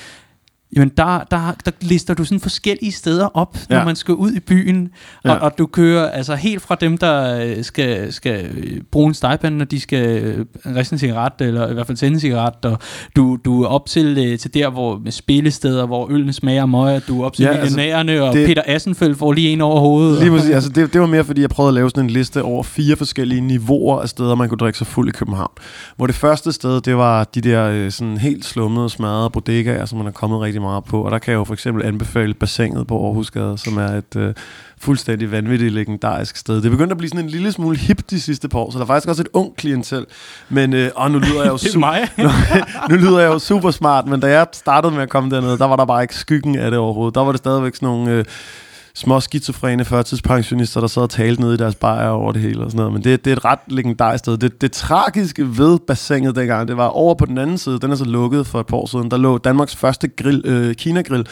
Jamen, der, der, der lister du sådan forskellige steder op, når Ja. man skal ud i byen, og, Ja. og du kører altså helt fra dem, der øh, skal, skal øh, bruge en stegepande, når de skal øh, riste en cigaret, eller i hvert fald tænde en cigaret, og du, du er op til, til der, hvor med spillesteder, hvor ølene smager møg, du er op til Ja, altså, millionærerne, og det- Peter Assenfeldt får lige en over hovedet. Lige præcis. Altså, det, det var mere, fordi jeg prøvede at lave sådan en liste over fire forskellige niveauer af steder, man kunne drikke sig fuld i København. Hvor det første sted, det var de der sådan helt slummede, smadrede bodegaer, som man er kommet rigtig meget på. Og der kan jeg jo for eksempel anbefale bassinet på Aarhusgade, som er et øh, fuldstændig vanvittigt legendarisk sted. Det begyndte at blive sådan en lille smule hip de sidste par år, så der er faktisk også et ung klientel. Men øh, åh, nu lyder jeg jo *laughs* er super, mig. *laughs* nu lyder jeg jo super smart, men da jeg startede med at komme derned, der var der bare ikke skyggen af det overhovedet. Der var det stadigvæk sådan nogle øh, små skizofrene førtidspensionister, der sad og talte nede i deres bajer over det hele og sådan noget. Men det, det er et ret legendarisk sted. Det, det tragiske ved bassinet dengang, det var over på den anden side, den er så lukket for et par år siden, der lå Danmarks første grill, øh, Kina-grill,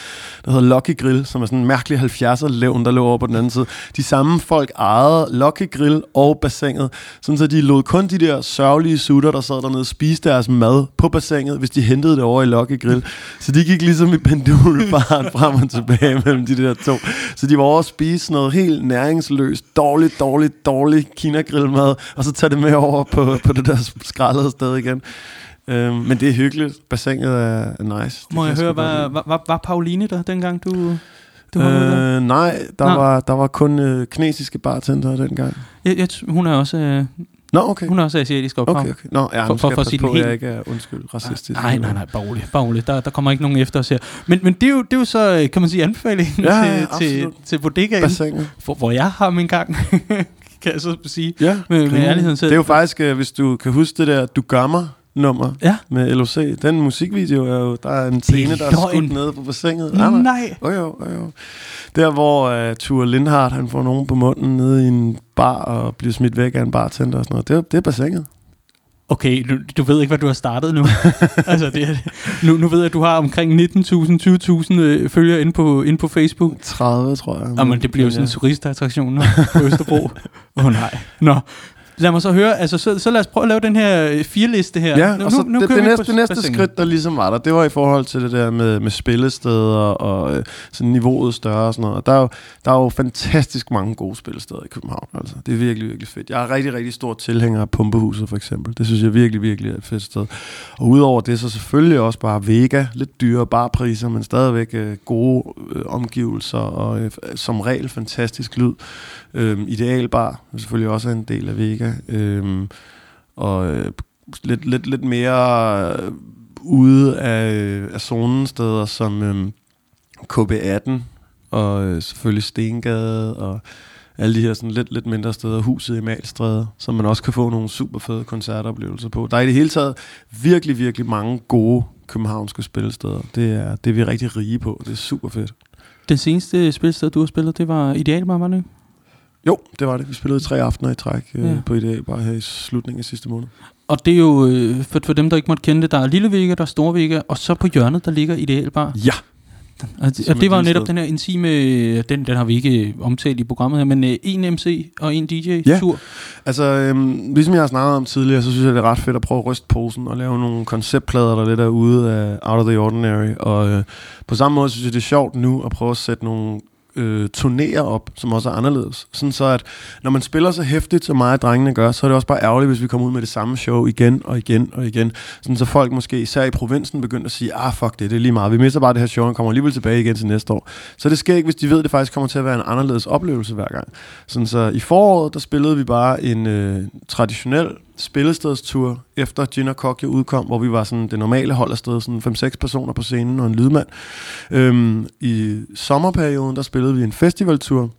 der hedder Lucky Grill, som er sådan en mærkelig 70'er levn, der lå over på den anden side. De samme folk ejede Lucky Grill og bassinet, sådan så de lod kun de der sørgelige sutter, der sad dernede, spise deres mad på bassinet, hvis de hentede det over i Lucky Grill. Så de gik ligesom i pendulfaren frem og tilbage mellem de der to. Så de var over at spise noget helt næringsløst, dårligt, dårligt, dårligt Kina-grillmad, og så tage det med over på, på det der skraldede sted igen. Øhm, men det er hyggeligt. Bassinet er, er nice. Det Må jeg høre, var, var, var, var Pauline der, dengang du, du var ude der? Øh, nej, der, Nå. var, der var kun øh, kinesiske bartender dengang. Jeg, jeg, hun er også, øh, Nå, okay. hun er også asiatisk ophav. Okay, okay. Nå, ja, For- for, for- for, på, at jeg helt- ikke er undskyld racistisk. Nej, nej, nej, bare rolig, bare rolig. Der, der kommer ikke nogen efter os her. Men, men det, er jo, det er jo så, øh, kan man sige, anbefalingen Ja, ja, til, til, til bodegaen, Bassinet. hvor, hvor jeg har min gang, *laughs* kan jeg så sige. Ja, Med- med ærligheden selv. Det er jo faktisk, øh, hvis du kan huske det der Du gør mig nummer Ja. med LOC. Den musikvideo er jo, der er en scene, der er skudt nede på bassinet. Nej, nej. nej. Jo, jo, jo. Der, hvor uh, Ture Lindhardt, han får nogen på munden nede i en bar og bliver smidt væk af en bartender og sådan noget. Det er, det er bassinet. Okay, du, du ved ikke, hvad du har startet nu. *laughs* altså, det er, nu, nu ved jeg, at du har omkring 19.000, 20.000 øh, følgere inde på, inde på Facebook. 30, tror jeg. Jamen, det bliver jo sådan en ja. turistattraktion nu på Østerbro. *laughs* Åh oh, nej. Nå, lad mig så høre, altså, så, så lad os prøve at lave den her øh, fireliste her. Ja, nu, og så nu, nu det, det, næste, det næste skridt, der ligesom var der, det var i forhold til det der med, med spillesteder og øh, sådan niveauet større og sådan noget. Og der er, jo, der er jo fantastisk mange gode spillesteder i København. Altså. Det er virkelig, virkelig fedt. Jeg er rigtig, rigtig stor tilhænger af Pumpehuset for eksempel. Det synes jeg virkelig, virkelig er et fedt sted. Og udover det, så selvfølgelig også bare Vega. Lidt dyre barpriser, men stadigvæk øh, gode øh, omgivelser og øh, som regel fantastisk lyd. Øhm, Idealbar er selvfølgelig også en del af Vega. Øhm, og øh, lidt, lidt, lidt mere øh, ude af, øh, af zonen steder som øh, KB18 og øh, selvfølgelig Stengade og alle de her sådan lidt, lidt mindre steder, huset i Malstræde, som man også kan få nogle super fede koncertoplevelser på. Der er i det hele taget virkelig, virkelig mange gode københavnske spillesteder. Det er, det er vi rigtig rige på. Det er super fedt. Den seneste spilsted, du har spillet, det var Idealbar, var det ikke? Jo, det var det. Vi spillede tre aftener i træk øh, Ja. ja. på Ideal, bare her i slutningen af sidste måned. Og det er jo, øh, for, for dem, der ikke måtte kende det, der er Lille Vega, der er Store Vega, og så på hjørnet, der ligger Idealbar. Ja, Og det, og det et var netop sted. den her intime, den, den har vi ikke øh, omtalt i programmet her, men øh, en MC og en DJ-tur. Altså, øhm, ligesom jeg har snakket om tidligere, så synes jeg, det er ret fedt at prøve at ryste posen og lave nogle konceptplader, der lidt er ude af Out of the Ordinary. Og øh, på samme måde synes jeg, det er sjovt nu at prøve at sætte nogle øh, turnéer op, som også er anderledes. Sådan så, at når man spiller så hæftigt, som mig og drengene gør, så er det også bare ærgerligt, hvis vi kommer ud med det samme show igen og igen og igen. Sådan så folk måske især i provinsen begynder at sige, ah fuck det, det er lige meget. Vi mister bare det her show, og kommer alligevel tilbage igen til næste år. Så det sker ikke, hvis de ved, at det faktisk kommer til at være en anderledes oplevelse hver gang. Sådan så i foråret, der spillede vi bare en øh, traditionel spillestedstur, efter Gin og Kokje udkom, hvor vi var sådan det normale hold afsted, sådan 5-6 personer på scenen og en lydmand. Øhm, I sommerperioden, der spillede vi en festivaltur,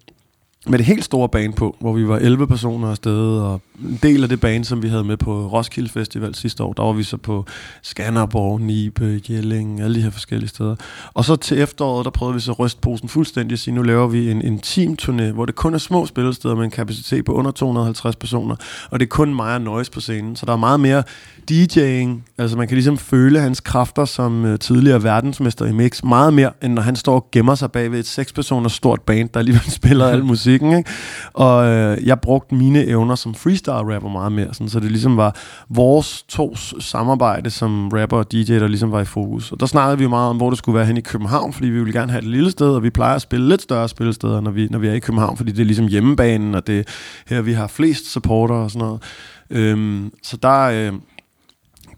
med det helt store band på, hvor vi var 11 personer afsted, og en del af det band, som vi havde med på Roskilde Festival sidste år, der var vi så på Skanderborg, Nibe, Jelling, alle de her forskellige steder. Og så til efteråret, der prøvede vi så rystposen fuldstændig og sige, nu laver vi en, en teamturné, hvor det kun er små spillesteder med en kapacitet på under 250 personer, og det er kun mig og Noise på scenen, så der er meget mere DJ'ing, altså man kan ligesom føle hans kræfter som uh, tidligere verdensmester i mix, meget mere, end når han står og gemmer sig bag ved et seks personers stort band, der alligevel *laughs* spiller al musik musikken, ikke? Og øh, jeg brugte mine evner som freestyle-rapper meget mere, sådan, så det ligesom var vores to samarbejde som rapper og DJ, der ligesom var i fokus. Og der snakkede vi jo meget om, hvor det skulle være hen i København, fordi vi ville gerne have et lille sted, og vi plejer at spille lidt større spillesteder, når vi, når vi er i København, fordi det er ligesom hjemmebanen, og det er her, vi har flest supporter og sådan noget. Øhm, så der, øh,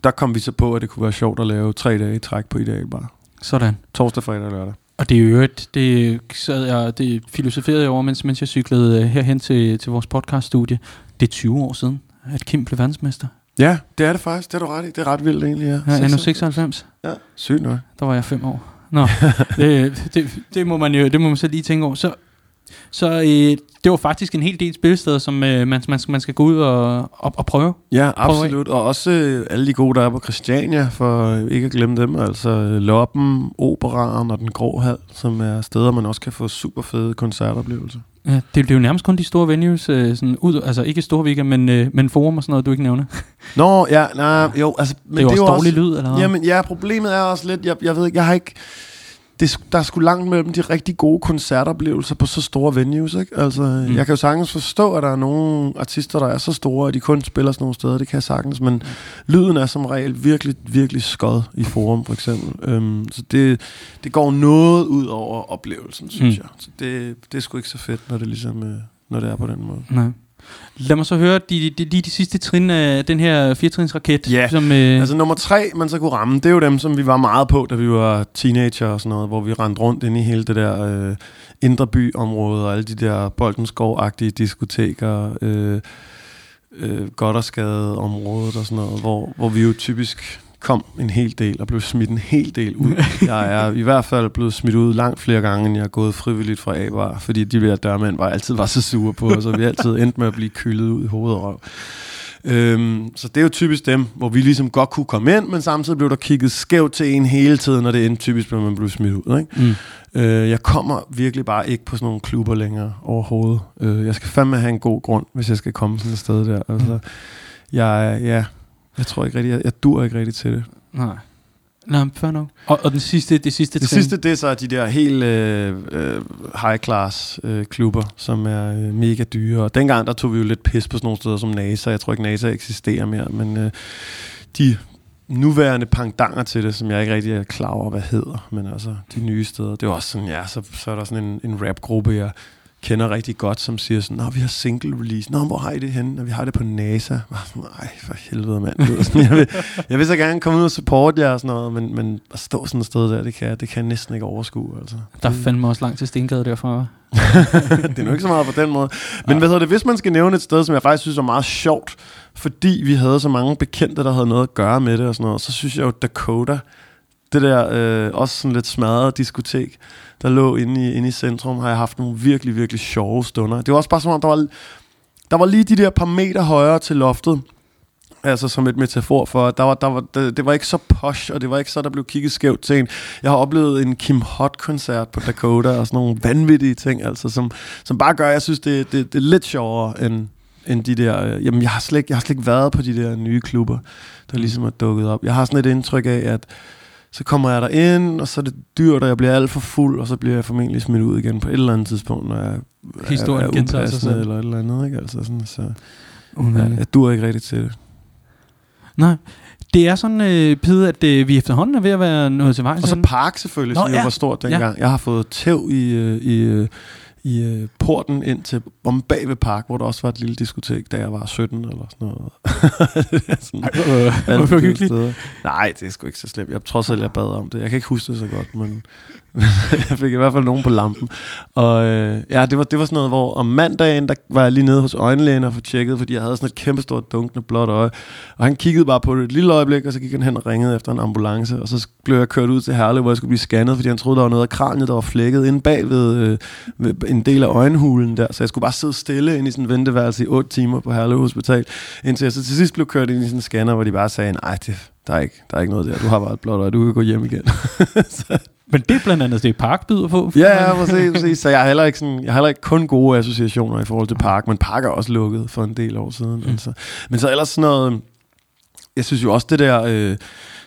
der kom vi så på, at det kunne være sjovt at lave tre dage i træk på Ideal Bar. Sådan. Torsdag, fredag og lørdag. Og det er jo et, det sad jeg, det filosoferede jeg over, mens, mens jeg cyklede øh, herhen til, til vores podcaststudie. Det er 20 år siden, at Kim blev verdensmester. Ja, det er det faktisk. Det er du ret i. Det er ret vildt egentlig, ja. Ja, endnu 96. Ja, sygt nok. Der var jeg fem år. Nå, det, *laughs* det, det, må man jo det må man så lige tænke over. Så, så øh, det var faktisk en hel del spilsteder, som øh, man, man, man skal gå ud og, og, og prøve. Ja, absolut. Og også øh, alle de gode, der er på Christiania, for øh, ikke at glemme dem. Altså øh, Loppen, Operaren og Den Grå Hal, som er steder, man også kan få super fede koncertoplevelser. Ja, det, det er jo nærmest kun de store venues, øh, sådan ud, altså ikke store weekend, men, øh, men forum og sådan noget, du ikke nævner. Nå, ja, nej, jo, altså... Men det er jo det også dårlig lyd, eller hvad? Jamen, ja, problemet er også lidt, jeg, jeg ved ikke, jeg har ikke... Det, er sgu- der er sgu langt mellem de rigtig gode koncertoplevelser på så store venues, ikke? Altså, mm. jeg kan jo sagtens forstå, at der er nogle artister, der er så store, at de kun spiller sådan nogle steder, det kan jeg sagtens, men lyden er som regel virkelig, virkelig skod i forum, for eksempel. Øhm, så det, det går noget ud over oplevelsen, synes Mm. mm. jeg. Så det, det er sgu ikke så fedt, når det ligesom, øh, når det er på den måde. Nej. Lad mig så høre de, de, de, de sidste trin af den her firetrinsraket. Ja, som, øh, Altså nummer tre, man så kunne ramme, det er jo dem, som vi var meget på, da vi var teenager og sådan noget, hvor vi rendte rundt inde i hele det der øh, indre byområde og alle de der Boldenskov-agtige diskoteker, øh, øh, godt og skade området og sådan noget, hvor, hvor vi jo typisk kom en hel del og blev smidt en hel del ud. Jeg er i hvert fald blevet smidt ud langt flere gange, end jeg er gået frivilligt fra A-bar, fordi de der dørmænd var altid var så sure på os, og vi altid endte med at blive kyldet ud i hovedet og røv. Øhm, så det er jo typisk dem, hvor vi ligesom godt kunne komme ind, men samtidig blev der kigget skævt til en hele tiden, og det endte typisk, når man blev smidt ud. Ikke? mm. Øh, jeg kommer virkelig bare ikke på sådan nogle klubber længere overhovedet. Øh, jeg skal fandme have en god grund, hvis jeg skal komme sådan et sted der. Altså, jeg, ja, jeg tror ikke rigtig, jeg, jeg dur ikke rigtig til det. Nej. Nej, men fair nok. Og, og den sidste, det sidste Det trin. sidste, det er så de der helt øh, øh, high-class øh, klubber, som er øh, mega dyre. Og dengang, der tog vi jo lidt pis på sådan nogle steder som NASA. Jeg tror ikke, NASA eksisterer mere, men øh, de nuværende pangdanger til det, som jeg ikke rigtig er klar over, hvad hedder, men altså de nye steder, det er også sådan, ja, så, så er der sådan en, en rap-gruppe, jeg kender rigtig godt, som siger sådan, Nå, vi har single release. Nå, hvor har I det henne? Nå, vi har det på NASA. *laughs* Nej, for helvede, mand. Sådan, jeg, vil, jeg vil så gerne komme ud og supporte jer og sådan noget, men, men at stå sådan et sted der, det kan, jeg- det kan jeg næsten ikke overskue. Altså. Der er fandme også langt til Stengade derfra. *laughs* det er nu ikke så meget på den måde. Men hvad hedder det, hvis man skal nævne et sted, som jeg faktisk synes var meget sjovt, fordi vi havde så mange bekendte, der havde noget at gøre med det og sådan noget, så synes jeg jo Dakota, det der øh, også sådan lidt smadret diskotek, der lå inde i, inde i centrum, har jeg haft nogle virkelig, virkelig sjove stunder. Det var også bare som om, der var, der var lige de der par meter højere til loftet, Altså som et metafor for, at der var, der var, det, det var ikke så posh, og det var ikke så, der blev kigget skævt til en. Jeg har oplevet en Kim Hot-koncert på Dakota, og sådan nogle vanvittige ting, altså, som, som bare gør, at jeg synes, det, det, det er lidt sjovere, end, end de der... Øh, jamen, jeg har, slet, ikke- jeg har slet ikke været på de der nye klubber, der ligesom er dukket op. Jeg har sådan et indtryk af, at så kommer jeg der ind, og så er det dyrt, og jeg bliver alt for fuld, og så bliver jeg formentlig smidt ud igen på et eller andet tidspunkt, når jeg Historien er, er gentager sig selv. eller et eller andet, ikke? Altså sådan, så ja, jeg dur ikke rigtig til det. Nej. Det er sådan, øh, Pede, at øh, vi efterhånden er ved at være nået til vejs. Og så. Park selvfølgelig, Nå, som jo ja. var stort dengang. Jeg har fået tæv i, øh, i, øh, i øh, porten ind til om bag ved Park, hvor der også var et lille diskotek, da jeg var 17 eller sådan noget. Det *laughs* sådan, Ej, hvor, hvor vanvittige hyggeligt. steder. Nej, det er sgu ikke så slemt. Jeg trods alt, jeg bad om det. Jeg kan ikke huske det så godt, men *laughs* jeg fik i hvert fald nogen på lampen. Og øh, ja, det var, det var sådan noget, hvor om mandagen, der var jeg lige nede hos øjenlægen og få tjekket, fordi jeg havde sådan et kæmpestort dunkende blåt øje. Og han kiggede bare på det et lille øjeblik, og så gik han hen og ringede efter en ambulance. Og så blev jeg kørt ud til Herlev, hvor jeg skulle blive scannet, fordi han troede, der var noget af kraniet, der var flækket inde bag ved, øh, ved en del af øjenhulen der. Så jeg skulle bare sidde stille ind i sådan en venteværelse i 8 timer på Herlev Hospital, indtil jeg så til sidst blev kørt ind i sådan en scanner, hvor de bare sagde, nej, det, der, er ikke, der er ikke noget der. Du har bare et blåt øje, du kan gå hjem igen. *laughs* så, Men det er blandt andet det, Park byder på. Ja, ja, præcis, *laughs* præcis. Så jeg har heller ikke, sådan, jeg har heller ikke kun gode associationer i forhold til Park, men Park er også lukket for en del år siden. Mm. Altså. Men så ellers sådan noget, jeg synes jo også det der, øh,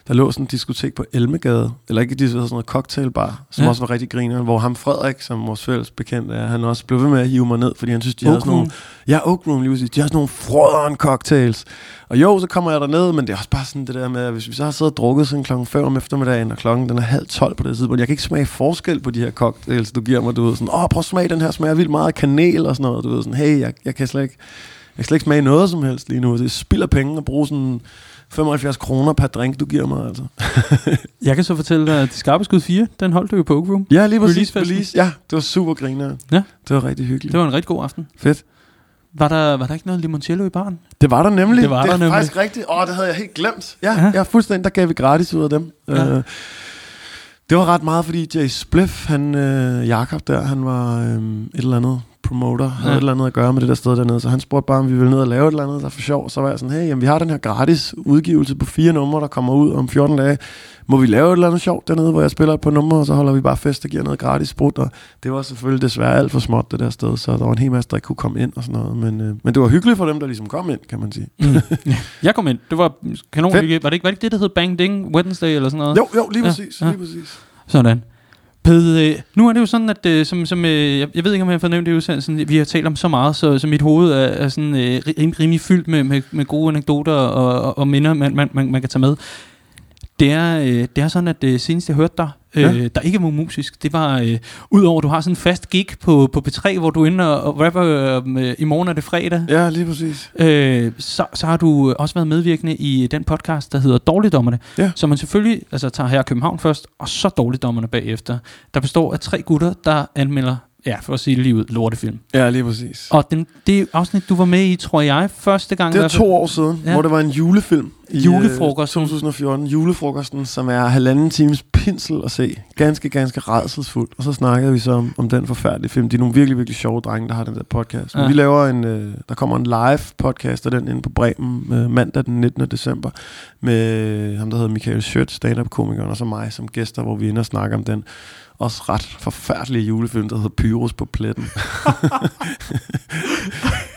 der lå sådan en diskotek på Elmegade, eller ikke, de hedder sådan noget cocktailbar, som Ja. også var rigtig griner, hvor ham Frederik, som vores fælles bekendte er, han også blev ved med at hive mig ned, fordi han synes, de havde Oak sådan nogle, ja, Oak Room, lige præcis, de har sådan nogle frøderen cocktails. Og jo, så kommer jeg derned, men det er også bare sådan det der med, at hvis vi så har siddet og drukket sådan klokken 5 om eftermiddagen, og klokken den er halv 12 på det tidspunkt, jeg kan ikke smage forskel på de her cocktails, du giver mig, du ved, sådan, åh, prøv at smage, den her smager vildt meget af kanel og sådan noget, du ved, sådan, hey, jeg, jeg kan slet ikke, jeg kan slet ikke smage noget som helst lige nu. Det spilder penge at bruge sådan 75 kroner per drink, du giver mig, altså. *laughs* Jeg kan så fortælle dig, at De Skarpe Skud 4, den holdt du jo på Oak Room. Ja, lige præcis. Releasefesten. Release. Ja, det var super griner. Ja. Det var rigtig hyggeligt. Det var en rigtig god aften. fedt. Var der, var der ikke noget limoncello i baren? Det var der nemlig. Det var det der er nemlig. faktisk rigtigt. Åh, det havde jeg helt glemt. Ja, Ja. ja fuldstændig. Der gav vi gratis ud af dem. Ja. Øh, det var ret meget, fordi Jay Spliff, han, øh, Jakob der, han var øh, et eller andet promoter, havde Ja. ja. et eller andet at gøre med det der sted dernede, så han spurgte bare, om vi ville ned og lave et eller andet, der er for sjov. Så var jeg sådan, hey, jamen, vi har den her gratis udgivelse på fire numre, der kommer ud om 14 dage. Må vi lave et eller andet sjovt dernede, hvor jeg spiller et par numre, og så holder vi bare fest og giver noget gratis sprut. Og det var selvfølgelig desværre alt for småt, det der sted, så der var en hel masse, der ikke kunne komme ind og sådan noget. Men, øh, men det var hyggeligt for dem, der ligesom kom ind, kan man sige. Mm. jeg kom ind. Det var kanon. Var det, ikke, var det ikke det, der hed Bang Ding Wednesday eller sådan noget? Jo, jo, lige Ja, præcis, ja. lige præcis. Sådan. Pede, øh, nu er det jo sådan, at øh, som, som, øh, jeg, jeg ved ikke, om jeg har fornemt det i udsendelsen, vi har talt om så meget, så, så mit hoved er, er sådan, øh, rim, rimelig fyldt med, med, med gode anekdoter og, og, og minder, man, man, man, man kan tage med. Det er, øh, det er sådan, at øh, senest jeg hørte dig, øh, Ja. der ikke var musisk, det var, øh, udover du har sådan en fast gig på, på P3, hvor du er inde og, og rapper, øh, i morgen er det fredag, Ja, lige præcis. Øh, så, så har du også været medvirkende i den podcast, der hedder Dårligdommerne, Ja. som man selvfølgelig altså, tager her i København først, og så Dårligdommerne bagefter, der består af tre gutter, der anmelder, ja, for at sige det lige ud, lortefilm. Ja, lige præcis. Og den, det afsnit, du var med i, tror jeg, første gang... Det er fald- to år siden, Ja. hvor det var en julefilm. I, Julefrokosten. øh, 2014. Julefrokosten, som er halvanden times pinsel at se. Ganske, ganske redselsfuldt. Og så snakkede vi så om, om den forfærdelige film. De er nogle virkelig, virkelig sjove drenge, der har den der podcast. Men Ja. vi laver en, øh, der kommer en live podcast af den inde på Bremen øh, mandag den 19. december. Med ham, der hedder Michael Schødt, stand-up-komikeren, og så mig som gæster, hvor vi er inde og snakker om den også ret forfærdelige julefilm, der hedder Pyrus på pletten. *laughs*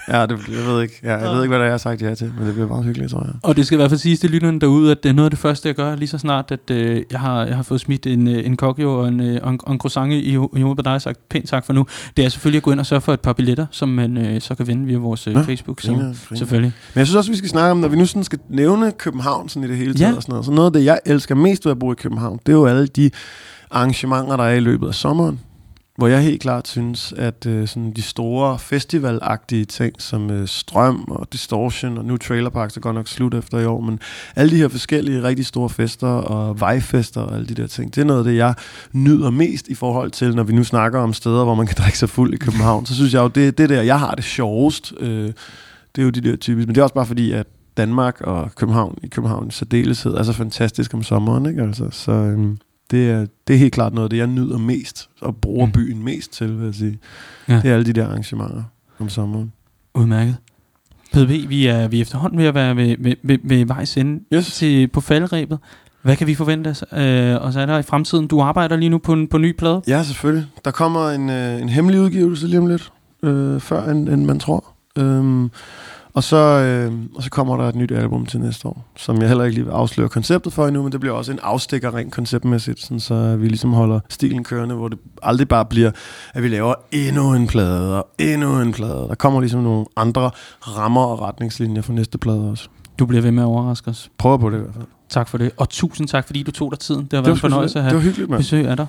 ja, det, jeg ved ikke, ja, jeg ved ikke, hvad der er, jeg har sagt ja til, men det bliver meget hyggeligt, tror jeg. Og det skal i hvert fald siges til lytterne derude, at det er noget af det første, jeg gør lige så snart, at øh, jeg, har, jeg har fået smidt en, øh, en kokjo og en, øh, og en, og en croissant i, i hovedet på dig og sagt pænt tak for nu. Det er selvfølgelig at gå ind og sørge for et par billetter, som man øh, så kan vinde via vores øh, Facebook. Så, Griner, griner. selvfølgelig. Men jeg synes også, vi skal snakke om, når vi nu sådan skal nævne København sådan i det hele taget Ja. og sådan noget. Så noget af det, jeg elsker mest ved at bo i København, det er jo alle de arrangementer, der er i løbet af sommeren. Hvor jeg helt klart synes, at øh, sådan de store festivalagtige ting, som øh, Strøm og Distortion, og nu Trailer Park, så godt nok slut efter i år, men alle de her forskellige rigtig store fester og vejfester og alle de der ting, det er noget af det, jeg nyder mest i forhold til, når vi nu snakker om steder, hvor man kan *laughs* drikke sig fuld i København. Så synes jeg jo, det det der, jeg har det sjovest. Øh, det er jo de der typisk, men det er også bare fordi, at Danmark og København i København i særdeleshed er så fantastisk om sommeren, ikke? Altså, så Øh, det, er, det er helt klart noget af det, jeg nyder mest, og bruger Mm. byen mest til, vil jeg sige. Ja. Det er alle de der arrangementer om sommeren. Udmærket. PDB, vi er, vi er efterhånden ved at være ved, ved, ved, ved vejs ende Yes. til, på faldrebet. Hvad kan vi forvente os, øh, os af dig i fremtiden? Du arbejder lige nu på en, på en ny plade. Ja, selvfølgelig. Der kommer en, øh, en hemmelig udgivelse lige om lidt, øh, før end, end man tror. Øhm, og, så, øh, og så kommer der et nyt album til næste år, som jeg heller ikke lige vil afsløre konceptet for endnu, men det bliver også en afstikker rent konceptmæssigt, sådan så vi ligesom holder stilen kørende, hvor det aldrig bare bliver, at vi laver endnu en plade og endnu en plade. Der kommer ligesom nogle andre rammer og retningslinjer for næste plade også. Du bliver ved med at overraske os. Prøver på det i hvert fald. Tak for det. Og tusind tak, fordi du tog dig tiden. Det har Det været var, en fornøjelse at lidt. det have var hyggeligt, mand. besøg af dig.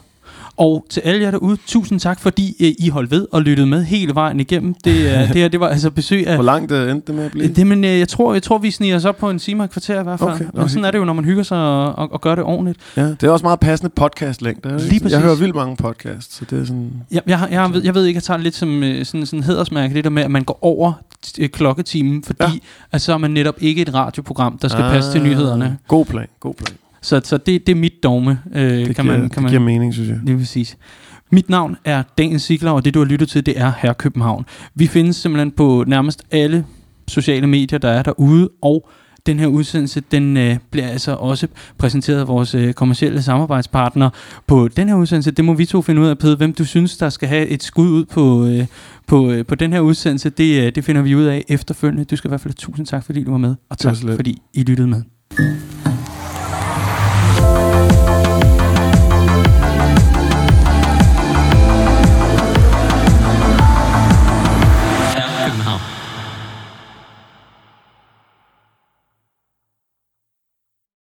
Og til alle jer derude, tusind tak, fordi øh, I holdt ved og lyttede med hele vejen igennem. Det, er- *laughs* det her, det var altså besøg af... Hvor langt øh, endte det med at blive? Det, men, øh, jeg, tror, jeg tror, vi sniger os op på en time og kvarter i hvert fald. Okay, og sådan er det jo, når man hygger sig og, og, og gør det ordentligt. Ja, det er også meget passende podcast-længde. Lige præcis. Jeg hører vildt mange podcasts, så det er sådan... Jeg, jeg, jeg, jeg, ved, jeg ved ikke, jeg tager det lidt som øh, sådan, sådan hædersmærke, det der med, at man går over øh, klokketimen, fordi ja. Ja. at så er man netop ikke et radioprogram, der skal ah. passe til nyhederne. God plan, god plan. Så, så det, det er mit dogme, øh, Det, kan giver, man, det kan man giver mening, synes jeg. Lige præcis. Mit navn er Daniel Sigler, og det du har lyttet til, det er Herre København. Vi findes simpelthen på nærmest alle sociale medier, der er derude, og den her udsendelse, den øh, bliver altså også præsenteret af vores øh, kommercielle samarbejdspartner. På den her udsendelse, det må vi to finde ud af, Pede, hvem du synes, der skal have et skud ud på, øh, på, øh, på den her udsendelse. Det, øh, det finder vi ud af efterfølgende. Du skal i hvert fald tusind tak, fordi du var med, og Det tak, fordi I lyttede med.